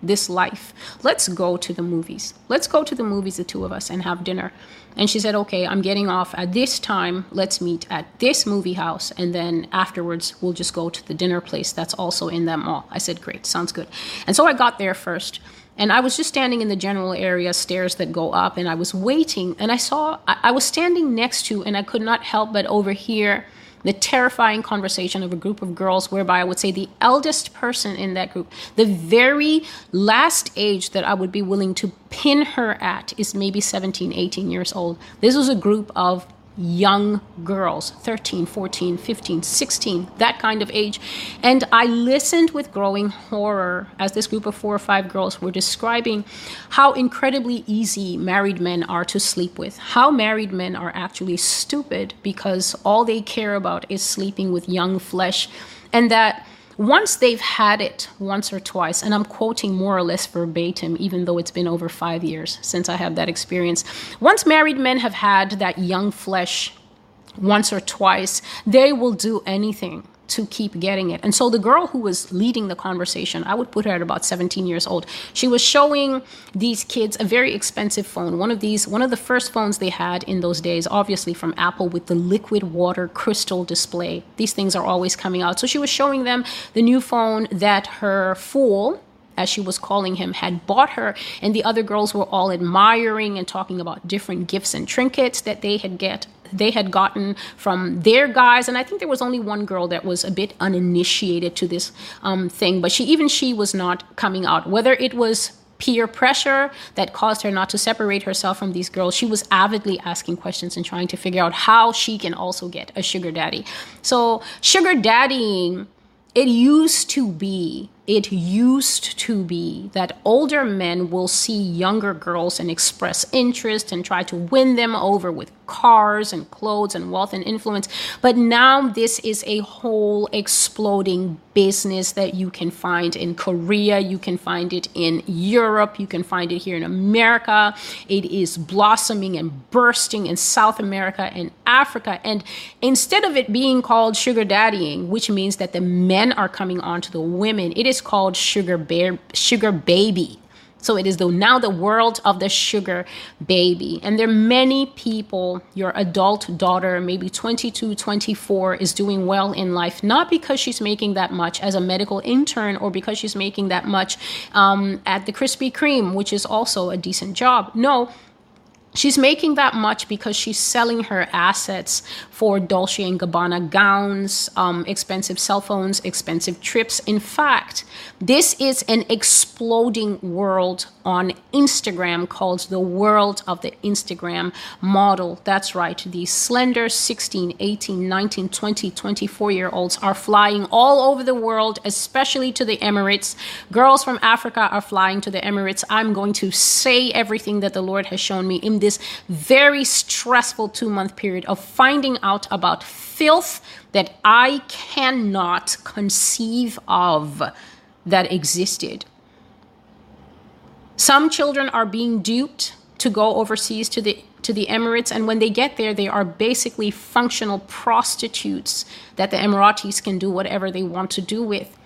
Speaker 1: this life. Let's go to the movies. Let's go to the movies, the two of us, and have dinner. And she said, okay, I'm getting off at this time. Let's meet at this movie house. And then afterwards, we'll just go to the dinner place that's also in that mall. I said, great, sounds good. And so I got there first. And I was just standing in the general area, stairs that go up, and I was waiting. And I saw, I, I was standing next to, and I could not help but overhear the terrifying conversation of a group of girls whereby I would say the eldest person in that group, the very last age that I would be willing to pin her at is maybe 17, 18 years old. This was a group of young girls 13 14 15 16 that kind of age. And i listened with growing horror as this group of four or five girls were describing how incredibly easy married men are to sleep with how married men are actually stupid because all they care about is sleeping with young flesh and that once they've had it once or twice, and I'm quoting more or less verbatim, even though it's been over five years since I have that experience. Once married men have had that young flesh once or twice, they will do anything to keep getting it. And so the girl who was leading the conversation, I would put her at about 17 years old. She was showing these kids a very expensive phone. One of these, one of the first phones they had in those days, obviously from Apple with the liquid water crystal display. These things are always coming out. So she was showing them the new phone that her fool, as she was calling him, had bought her, and the other girls were all admiring and talking about different gifts and trinkets that they had get they had gotten from their guys. And i think there was only one girl that was a bit uninitiated to this um, thing but she even she was not coming out. Whether it was peer pressure that caused her not to separate herself from these girls she was avidly asking questions and trying to figure out how she can also get a sugar daddy. So sugar daddying it used to be it used to be that older men will see younger girls and express interest and try to win them over with cars and clothes and wealth and influence. But now this is a whole exploding business that you can find in Korea, you can find it in Europe, you can find it here in America. It is blossoming and bursting in South America and Africa. And instead of it being called sugar daddying, which means that the men are coming on to the women, it is called sugar bear, sugar baby. So it is the now the world of the sugar baby. And there are many people, your adult daughter, maybe 22, 24, is doing well in life, not because she's making that much as a medical intern or because she's making that much um, at the Krispy Kreme, which is also a decent job. No, She's making that much because she's selling her assets for Dolce and Gabbana gowns, um, expensive cell phones, expensive trips. In fact, this is an exploding world on Instagram called the world of the Instagram model. That's right. The slender 16, 18, 19, 20, 24 year olds are flying all over the world, especially to the Emirates. Girls from Africa are flying to the Emirates. I'm going to say everything that the Lord has shown me in this very stressful two month period of finding out about filth that I cannot conceive of that existed. Some children are being duped to go overseas to the to the Emirates and when they get there they are basically functional prostitutes that the Emiratis can do whatever they want to do with.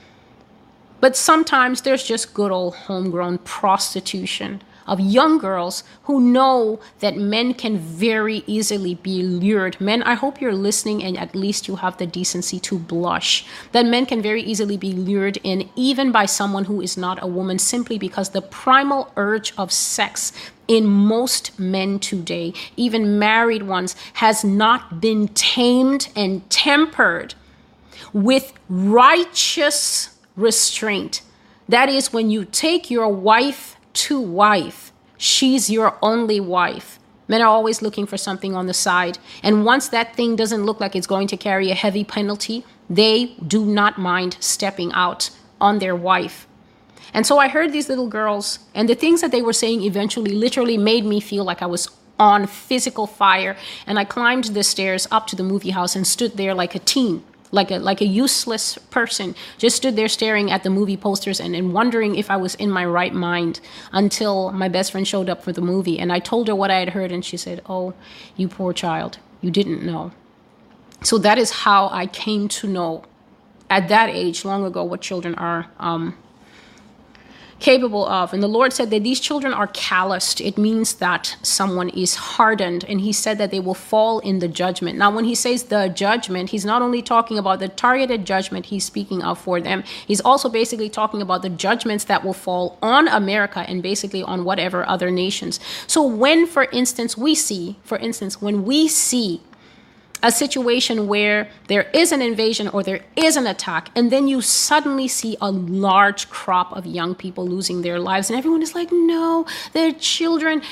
Speaker 1: But sometimes there's just good old homegrown prostitution of young girls who know that men can very easily be lured. Men, I hope you're listening and at least you have the decency to blush. That men can very easily be lured in, even by someone who is not a woman, simply because the primal urge of sex in most men today, even married ones, has not been tamed and tempered with righteous restraint. That is, when you take your wife to wife. She's your only wife. Men are always looking for something on the side. And once that thing doesn't look like it's going to carry a heavy penalty, they do not mind stepping out on their wife. And so I heard these little girls, and the things that they were saying eventually literally made me feel like I was on physical fire. And I climbed the stairs up to the movie house and stood there like a teen like a like a useless person just stood there staring at the movie posters and, and wondering if i was in my right mind until my best friend showed up for the movie. And i told her what i had heard and she said oh you poor child. You didn't know. So that is how i came to know at that age long ago what children are um, capable of. And the Lord said that these children are calloused. It means that someone is hardened. And He said that they will fall in the judgment. Now, when He says the judgment, He's not only talking about the targeted judgment He's speaking of for them, He's also basically talking about the judgments that will fall on America and basically on whatever other nations. So, when, for instance, we see, for instance, when we see a situation where there is an invasion or there is an attack, and then you suddenly see a large crop of young people losing their lives, and everyone is like, no, they're children.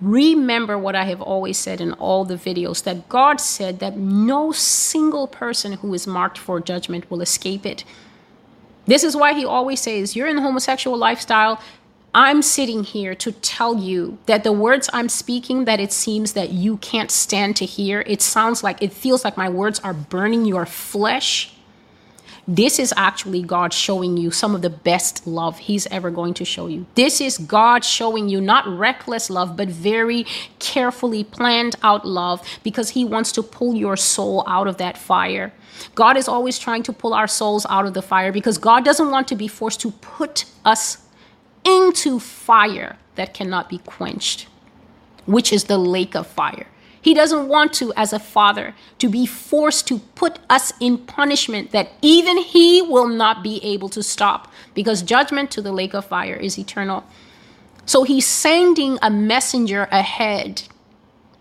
Speaker 1: Remember what I have always said in all the videos that God said that no single person who is marked for judgment will escape it. This is why he always says, You're in the homosexual lifestyle, I'm sitting here to tell you that the words I'm speaking that it seems that you can't stand to hear, it sounds like it feels like my words are burning your flesh. This is actually God showing you some of the best love He's ever going to show you. This is God showing you not reckless love, but very carefully planned out love because He wants to pull your soul out of that fire. God is always trying to pull our souls out of the fire because God doesn't want to be forced to put us into fire that cannot be quenched, which is the lake of fire. He doesn't want to, as a father, to be forced to put us in punishment that even he will not be able to stop because judgment to the lake of fire is eternal. So he's sending a messenger ahead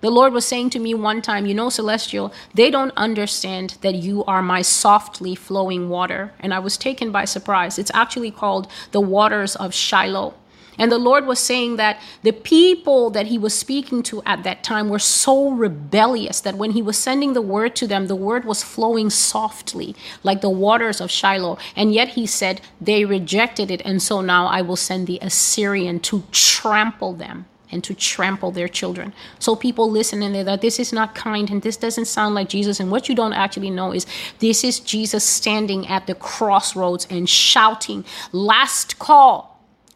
Speaker 1: the Lord was saying to me one time, You know, Celestial, they don't understand that you are my softly flowing water. And I was taken by surprise. It's actually called the waters of Shiloh. And the Lord was saying that the people that he was speaking to at that time were so rebellious that when he was sending the word to them, the word was flowing softly, like the waters of Shiloh. And yet he said, they rejected it. And so now I will send the Assyrian to trample them and to trample their children. So people listen and they're like, this is not kind and this doesn't sound like Jesus. And what you don't actually know is this is Jesus standing at the crossroads and shouting, last call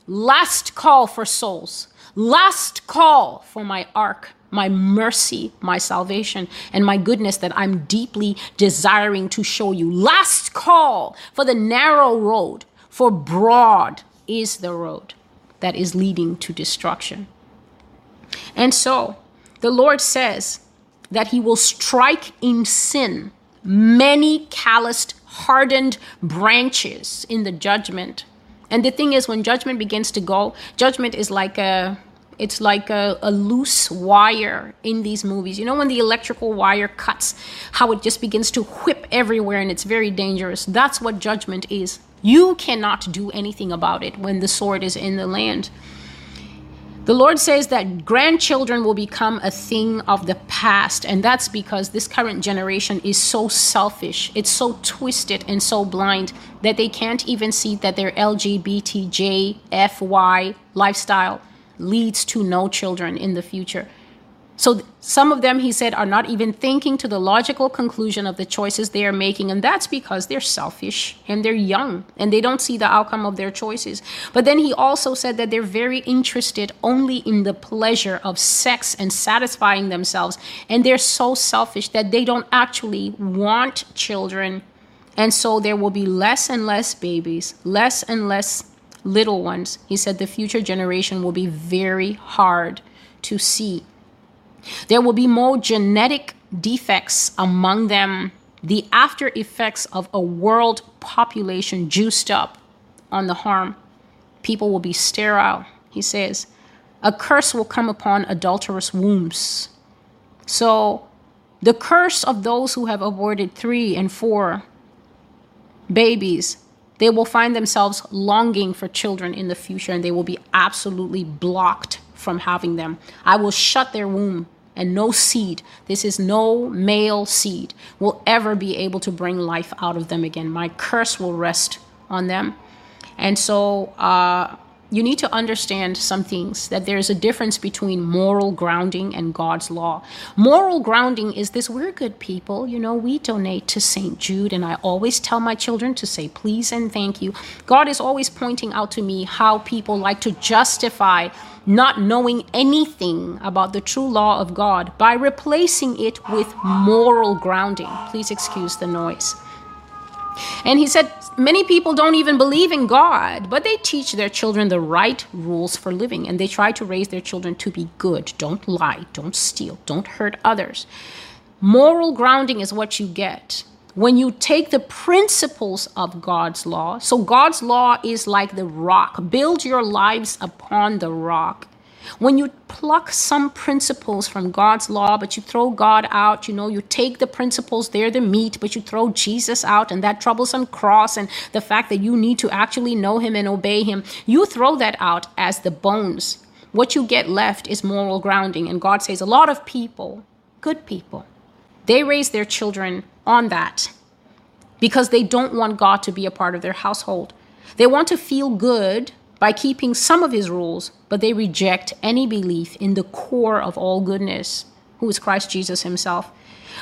Speaker 1: Last call for souls. Last call for my ark, my mercy, my salvation, and my goodness that I'm deeply desiring to show you. Last call for the narrow road, for broad is the road that is leading to destruction. And so the Lord says that He will strike in sin many calloused, hardened branches in the judgment and the thing is, when judgment begins to go, judgment is like a it's like a, a, loose wire in these movies. You know, when the electrical wire cuts, how it just begins to whip everywhere and it's very dangerous. That's what judgment is. You cannot do anything about it when the sword is in the land. The Lord says that grandchildren will become a thing of the past, and that's because this current generation is so selfish, it's so twisted and so blind that they can't even see that their LGBTJFY lifestyle leads to no children in the future. So some of them, he said, are not even thinking to the logical conclusion of the choices they are making. And that's because they're selfish and they're young and they don't see the outcome of their choices. But then he also said that they're very interested only in the pleasure of sex and satisfying themselves. And they're so selfish that they don't actually want children. And so there will be less and less babies, less and less little ones. He said the future generation will be very hard to see there will be more genetic defects among them, the after effects of a world population juiced up on the harm. People will be sterile, he says. A curse will come upon adulterous wombs. So, the curse of those who have aborted three and four babies, they will find themselves longing for children in the future and they will be absolutely blocked from having them. I will shut their womb and no seed, this is no male seed, will ever be able to bring life out of them again. My curse will rest on them. And so uh, you need to understand some things that there's a difference between moral grounding and God's law. Moral grounding is this we're good people, you know, we donate to St. Jude, and I always tell my children to say please and thank you. God is always pointing out to me how people like to justify not knowing anything about the true law of God by replacing it with moral grounding. Please excuse the noise. And he said, Many people don't even believe in God, but they teach their children the right rules for living and they try to raise their children to be good. Don't lie, don't steal, don't hurt others. Moral grounding is what you get when you take the principles of God's law, so God's law is like the rock, build your lives upon the rock. When you pluck some principles from God's law, but you throw God out, you know, you take the principles, they're the meat, but you throw Jesus out and that troublesome cross and the fact that you need to actually know Him and obey Him, you throw that out as the bones. What you get left is moral grounding. And God says a lot of people, good people, they raise their children on that because they don't want God to be a part of their household. They want to feel good by keeping some of his rules, but they reject any belief in the core of all goodness, who is Christ Jesus himself.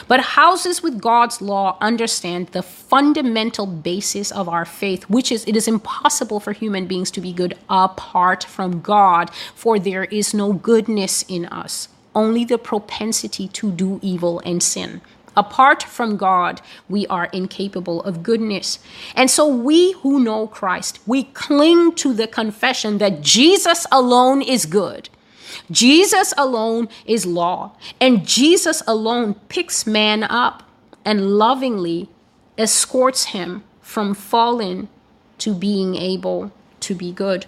Speaker 1: But houses with God's law understand the fundamental basis of our faith, which is it is impossible for human beings to be good apart from God, for there is no goodness in us, only the propensity to do evil and sin. Apart from God, we are incapable of goodness. And so we who know Christ, we cling to the confession that Jesus alone is good. Jesus alone is law. And Jesus alone picks man up and lovingly escorts him from fallen to being able to be good.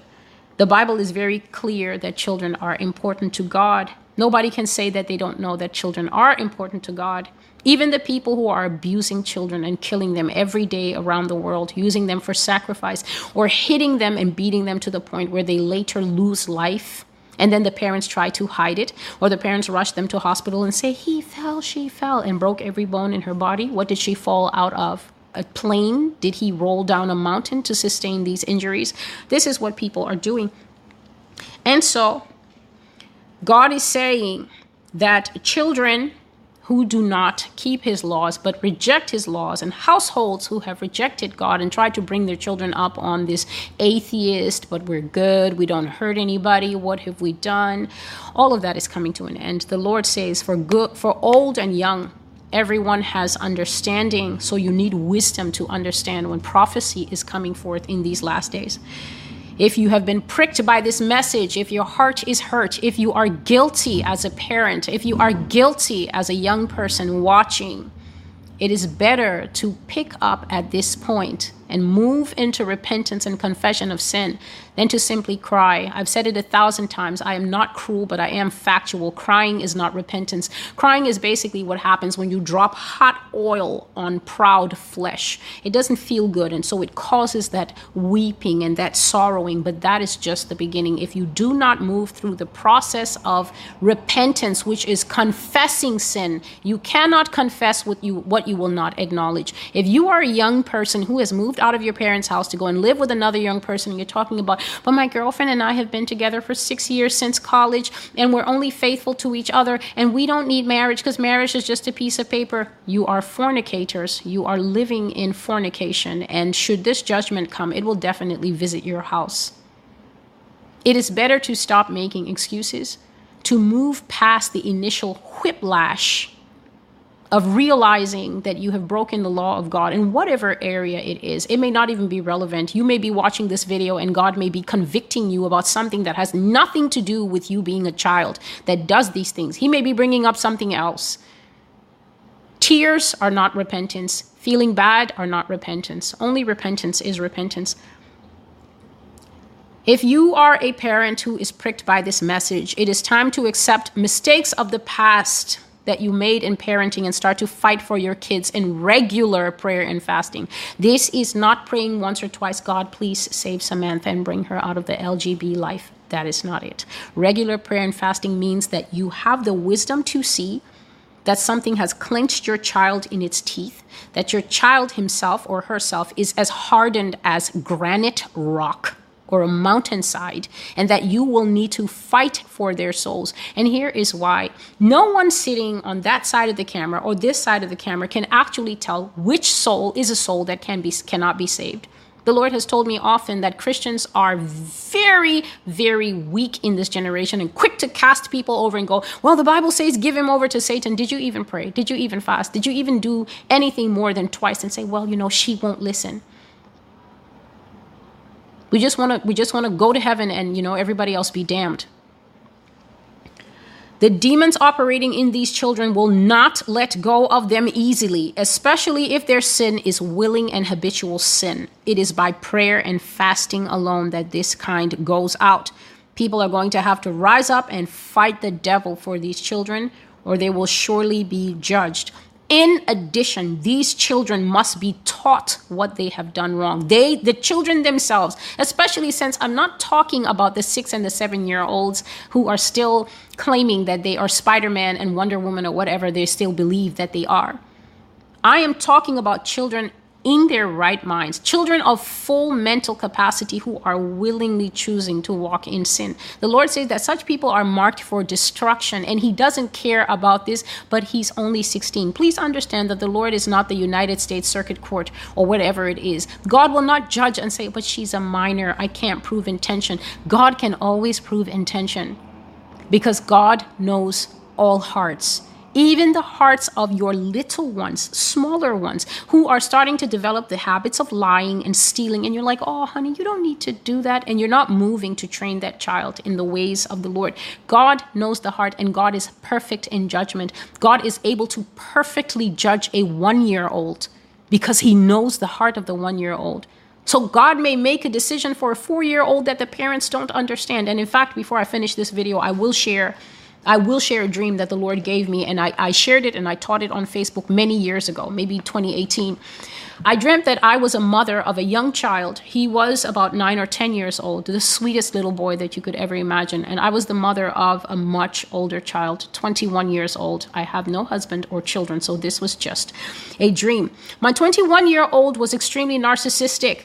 Speaker 1: The Bible is very clear that children are important to God. Nobody can say that they don't know that children are important to God. Even the people who are abusing children and killing them every day around the world, using them for sacrifice, or hitting them and beating them to the point where they later lose life. And then the parents try to hide it, or the parents rush them to hospital and say, He fell, she fell, and broke every bone in her body. What did she fall out of? A plane? Did he roll down a mountain to sustain these injuries? This is what people are doing. And so, God is saying that children who do not keep his laws but reject his laws, and households who have rejected God and tried to bring their children up on this atheist, but we're good, we don't hurt anybody, what have we done? All of that is coming to an end. The Lord says, for good, for old and young, everyone has understanding, so you need wisdom to understand when prophecy is coming forth in these last days. If you have been pricked by this message, if your heart is hurt, if you are guilty as a parent, if you are guilty as a young person watching, it is better to pick up at this point and move into repentance and confession of sin than to simply cry. I've said it a thousand times. I am not cruel, but I am factual. Crying is not repentance. Crying is basically what happens when you drop hot oil on proud flesh. It doesn't feel good, and so it causes that weeping and that sorrowing, but that is just the beginning. If you do not move through the process of repentance, which is confessing sin, you cannot confess what you what you will not acknowledge. If you are a young person who has moved out of your parents' house to go and live with another young person, and you're talking about but my girlfriend and I have been together for six years since college, and we're only faithful to each other, and we don't need marriage because marriage is just a piece of paper. You are fornicators. You are living in fornication. And should this judgment come, it will definitely visit your house. It is better to stop making excuses, to move past the initial whiplash of realizing that you have broken the law of God in whatever area it is. It may not even be relevant. You may be watching this video and God may be convicting you about something that has nothing to do with you being a child that does these things. He may be bringing up something else. Tears are not repentance. Feeling bad are not repentance. Only repentance is repentance. If you are a parent who is pricked by this message, it is time to accept mistakes of the past that you made in parenting and start to fight for your kids in regular prayer and fasting. This is not praying once or twice, God, please save Samantha and bring her out of the LGB life. That is not it. Regular prayer and fasting means that you have the wisdom to see that something has clenched your child in its teeth, that your child himself or herself is as hardened as granite rock or a mountainside, and that you will need to fight for their souls. And here is why no one sitting on that side of the camera or this side of the camera can actually tell which soul is a soul that can be cannot be saved. The Lord has told me often that Christians are very, very weak in this generation and quick to cast people over and go, Well, the Bible says give him over to Satan. Did you even pray? Did you even fast? Did you even do anything more than twice and say, Well, you know, she won't listen? We just want to we just want to go to heaven and you know everybody else be damned. The demons operating in these children will not let go of them easily, especially if their sin is willing and habitual sin. It is by prayer and fasting alone that this kind goes out. People are going to have to rise up and fight the devil for these children, or they will surely be judged. In addition, these children must be taught what they have done wrong. They, the children themselves, especially since I'm not talking about the six and the seven year olds who are still claiming that they are Spider Man and Wonder Woman or whatever they still believe that they are. I am talking about children in their right minds, children of full mental capacity who are willingly choosing to walk in sin. The Lord says that such people are marked for destruction, and He doesn't care about this, but He's only 16. Please understand that the Lord is not the United States Circuit Court or whatever it is. God will not judge and say, but she's a minor, I can't prove intention. God can always prove intention because God knows all hearts even the hearts of your little ones, smaller ones, who are starting to develop the habits of lying and stealing. And you're like, oh, honey, you don't need to do that. And you're not moving to train that child in the ways of the Lord. God knows the heart, and God is perfect in judgment. God is able to perfectly judge a one year old because he knows the heart of the one year old. So God may make a decision for a four year old that the parents don't understand. And in fact, before I finish this video, I will share I will share a dream that the Lord gave me, and I, I shared it and I taught it on Facebook many years ago, maybe 2018. I dreamt that I was a mother of a young child. He was about nine or 10 years old, the sweetest little boy that you could ever imagine. And I was the mother of a much older child, 21 years old. I have no husband or children, so this was just a dream. My 21 year old was extremely narcissistic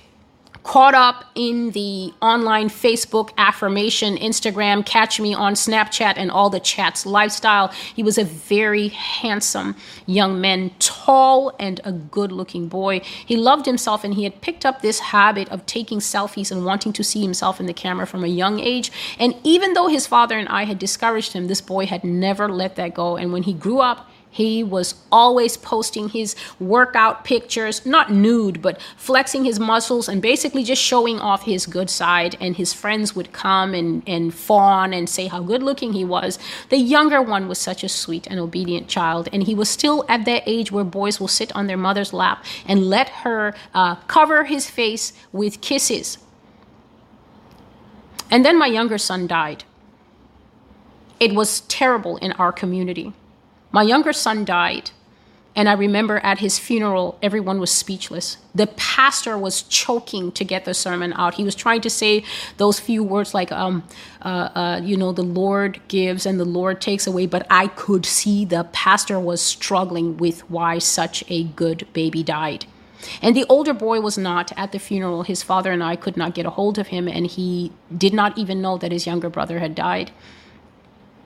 Speaker 1: caught up in the online Facebook affirmation, Instagram, catch me on Snapchat, and all the chats lifestyle. He was a very handsome young man, tall and a good looking boy. He loved himself and he had picked up this habit of taking selfies and wanting to see himself in the camera from a young age. And even though his father and I had discouraged him, this boy had never let that go. And when he grew up, he was always posting his workout pictures, not nude, but flexing his muscles and basically just showing off his good side. And his friends would come and, and fawn and say how good looking he was. The younger one was such a sweet and obedient child. And he was still at that age where boys will sit on their mother's lap and let her uh, cover his face with kisses. And then my younger son died. It was terrible in our community. My younger son died, and I remember at his funeral, everyone was speechless. The pastor was choking to get the sermon out. He was trying to say those few words like, um, uh, uh, you know, the Lord gives and the Lord takes away. But I could see the pastor was struggling with why such a good baby died. And the older boy was not at the funeral. His father and I could not get a hold of him, and he did not even know that his younger brother had died.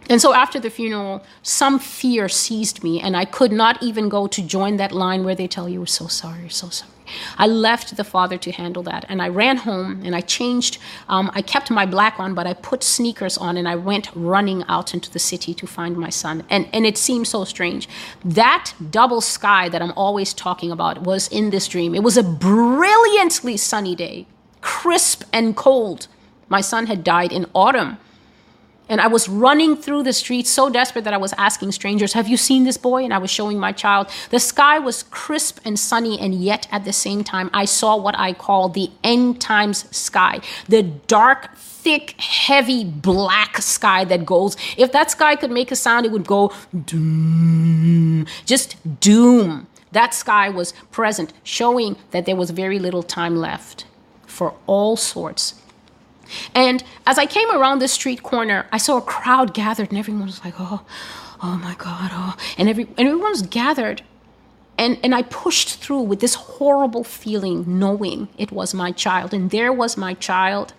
Speaker 1: And so after the funeral, some fear seized me, and I could not even go to join that line where they tell you, We're so sorry, you're so sorry. I left the father to handle that, and I ran home and I changed. Um, I kept my black on, but I put sneakers on, and I went running out into the city to find my son. And, and it seemed so strange. That double sky that I'm always talking about was in this dream. It was a brilliantly sunny day, crisp and cold. My son had died in autumn. And I was running through the streets so desperate that I was asking strangers, Have you seen this boy? And I was showing my child. The sky was crisp and sunny, and yet at the same time, I saw what I call the end times sky the dark, thick, heavy black sky that goes. If that sky could make a sound, it would go doom, just doom. That sky was present, showing that there was very little time left for all sorts and as I came around the street corner, I saw a crowd gathered, and everyone was like, "Oh, oh my God!" Oh, and every and everyone was gathered, and and I pushed through with this horrible feeling, knowing it was my child, and there was my child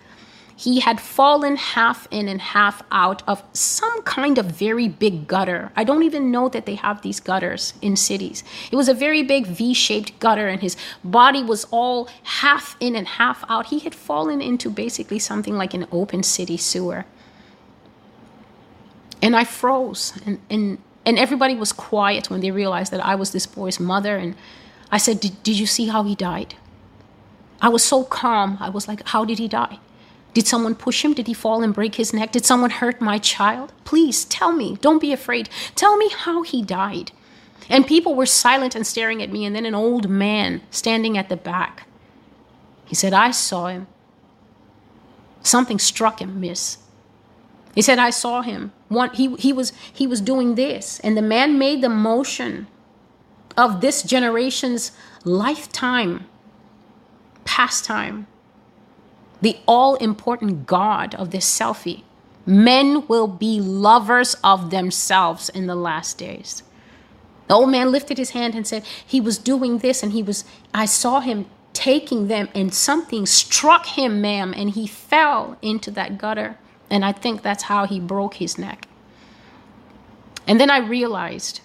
Speaker 1: he had fallen half in and half out of some kind of very big gutter. I don't even know that they have these gutters in cities. It was a very big V shaped gutter, and his body was all half in and half out. He had fallen into basically something like an open city sewer. And I froze, and, and, and everybody was quiet when they realized that I was this boy's mother. And I said, Did you see how he died? I was so calm. I was like, How did he die? Did someone push him? Did he fall and break his neck? Did someone hurt my child? Please tell me. Don't be afraid. Tell me how he died. And people were silent and staring at me, and then an old man standing at the back. He said, I saw him. Something struck him, miss. He said, I saw him. One, he, he, was, he was doing this. And the man made the motion of this generation's lifetime pastime the all important God of this selfie. Men will be lovers of themselves in the last days. The old man lifted his hand and said, He was doing this, and he was, I saw him taking them, and something struck him, ma'am, and he fell into that gutter. And I think that's how he broke his neck. And then I realized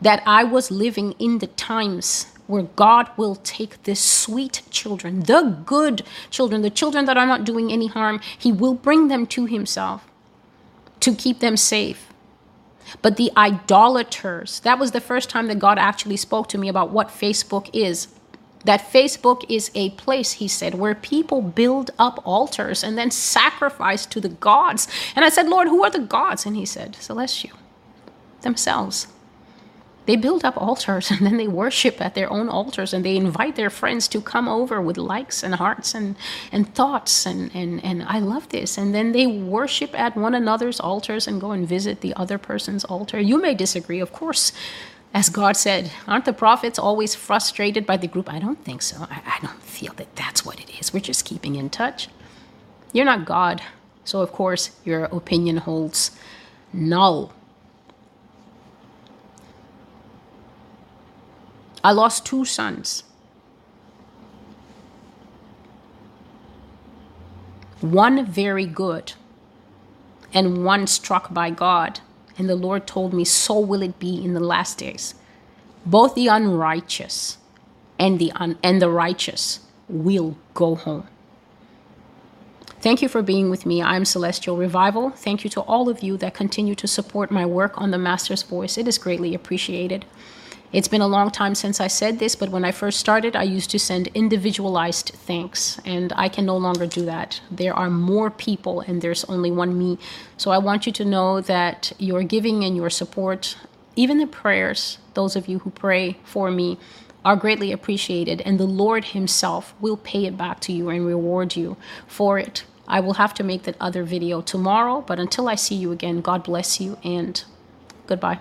Speaker 1: that I was living in the times where God will take the sweet children, the good children, the children that are not doing any harm, He will bring them to Himself to keep them safe. But the idolaters, that was the first time that God actually spoke to me about what Facebook is. That Facebook is a place, he said, where people build up altars and then sacrifice to the gods. And I said, Lord, who are the gods? And he said, Celestial, themselves. They build up altars and then they worship at their own altars and they invite their friends to come over with likes and hearts and, and thoughts. And, and, and I love this. And then they worship at one another's altars and go and visit the other person's altar. You may disagree, of course. As God said, aren't the prophets always frustrated by the group? I don't think so. I, I don't feel that that's what it is. We're just keeping in touch. You're not God. So, of course, your opinion holds null. I lost two sons. One very good, and one struck by God. And the Lord told me, So will it be in the last days. Both the unrighteous and the, un- and the righteous will go home. Thank you for being with me. I'm Celestial Revival. Thank you to all of you that continue to support my work on the Master's Voice. It is greatly appreciated. It's been a long time since I said this, but when I first started, I used to send individualized thanks, and I can no longer do that. There are more people, and there's only one me. So I want you to know that your giving and your support, even the prayers, those of you who pray for me, are greatly appreciated, and the Lord Himself will pay it back to you and reward you for it. I will have to make that other video tomorrow, but until I see you again, God bless you and goodbye.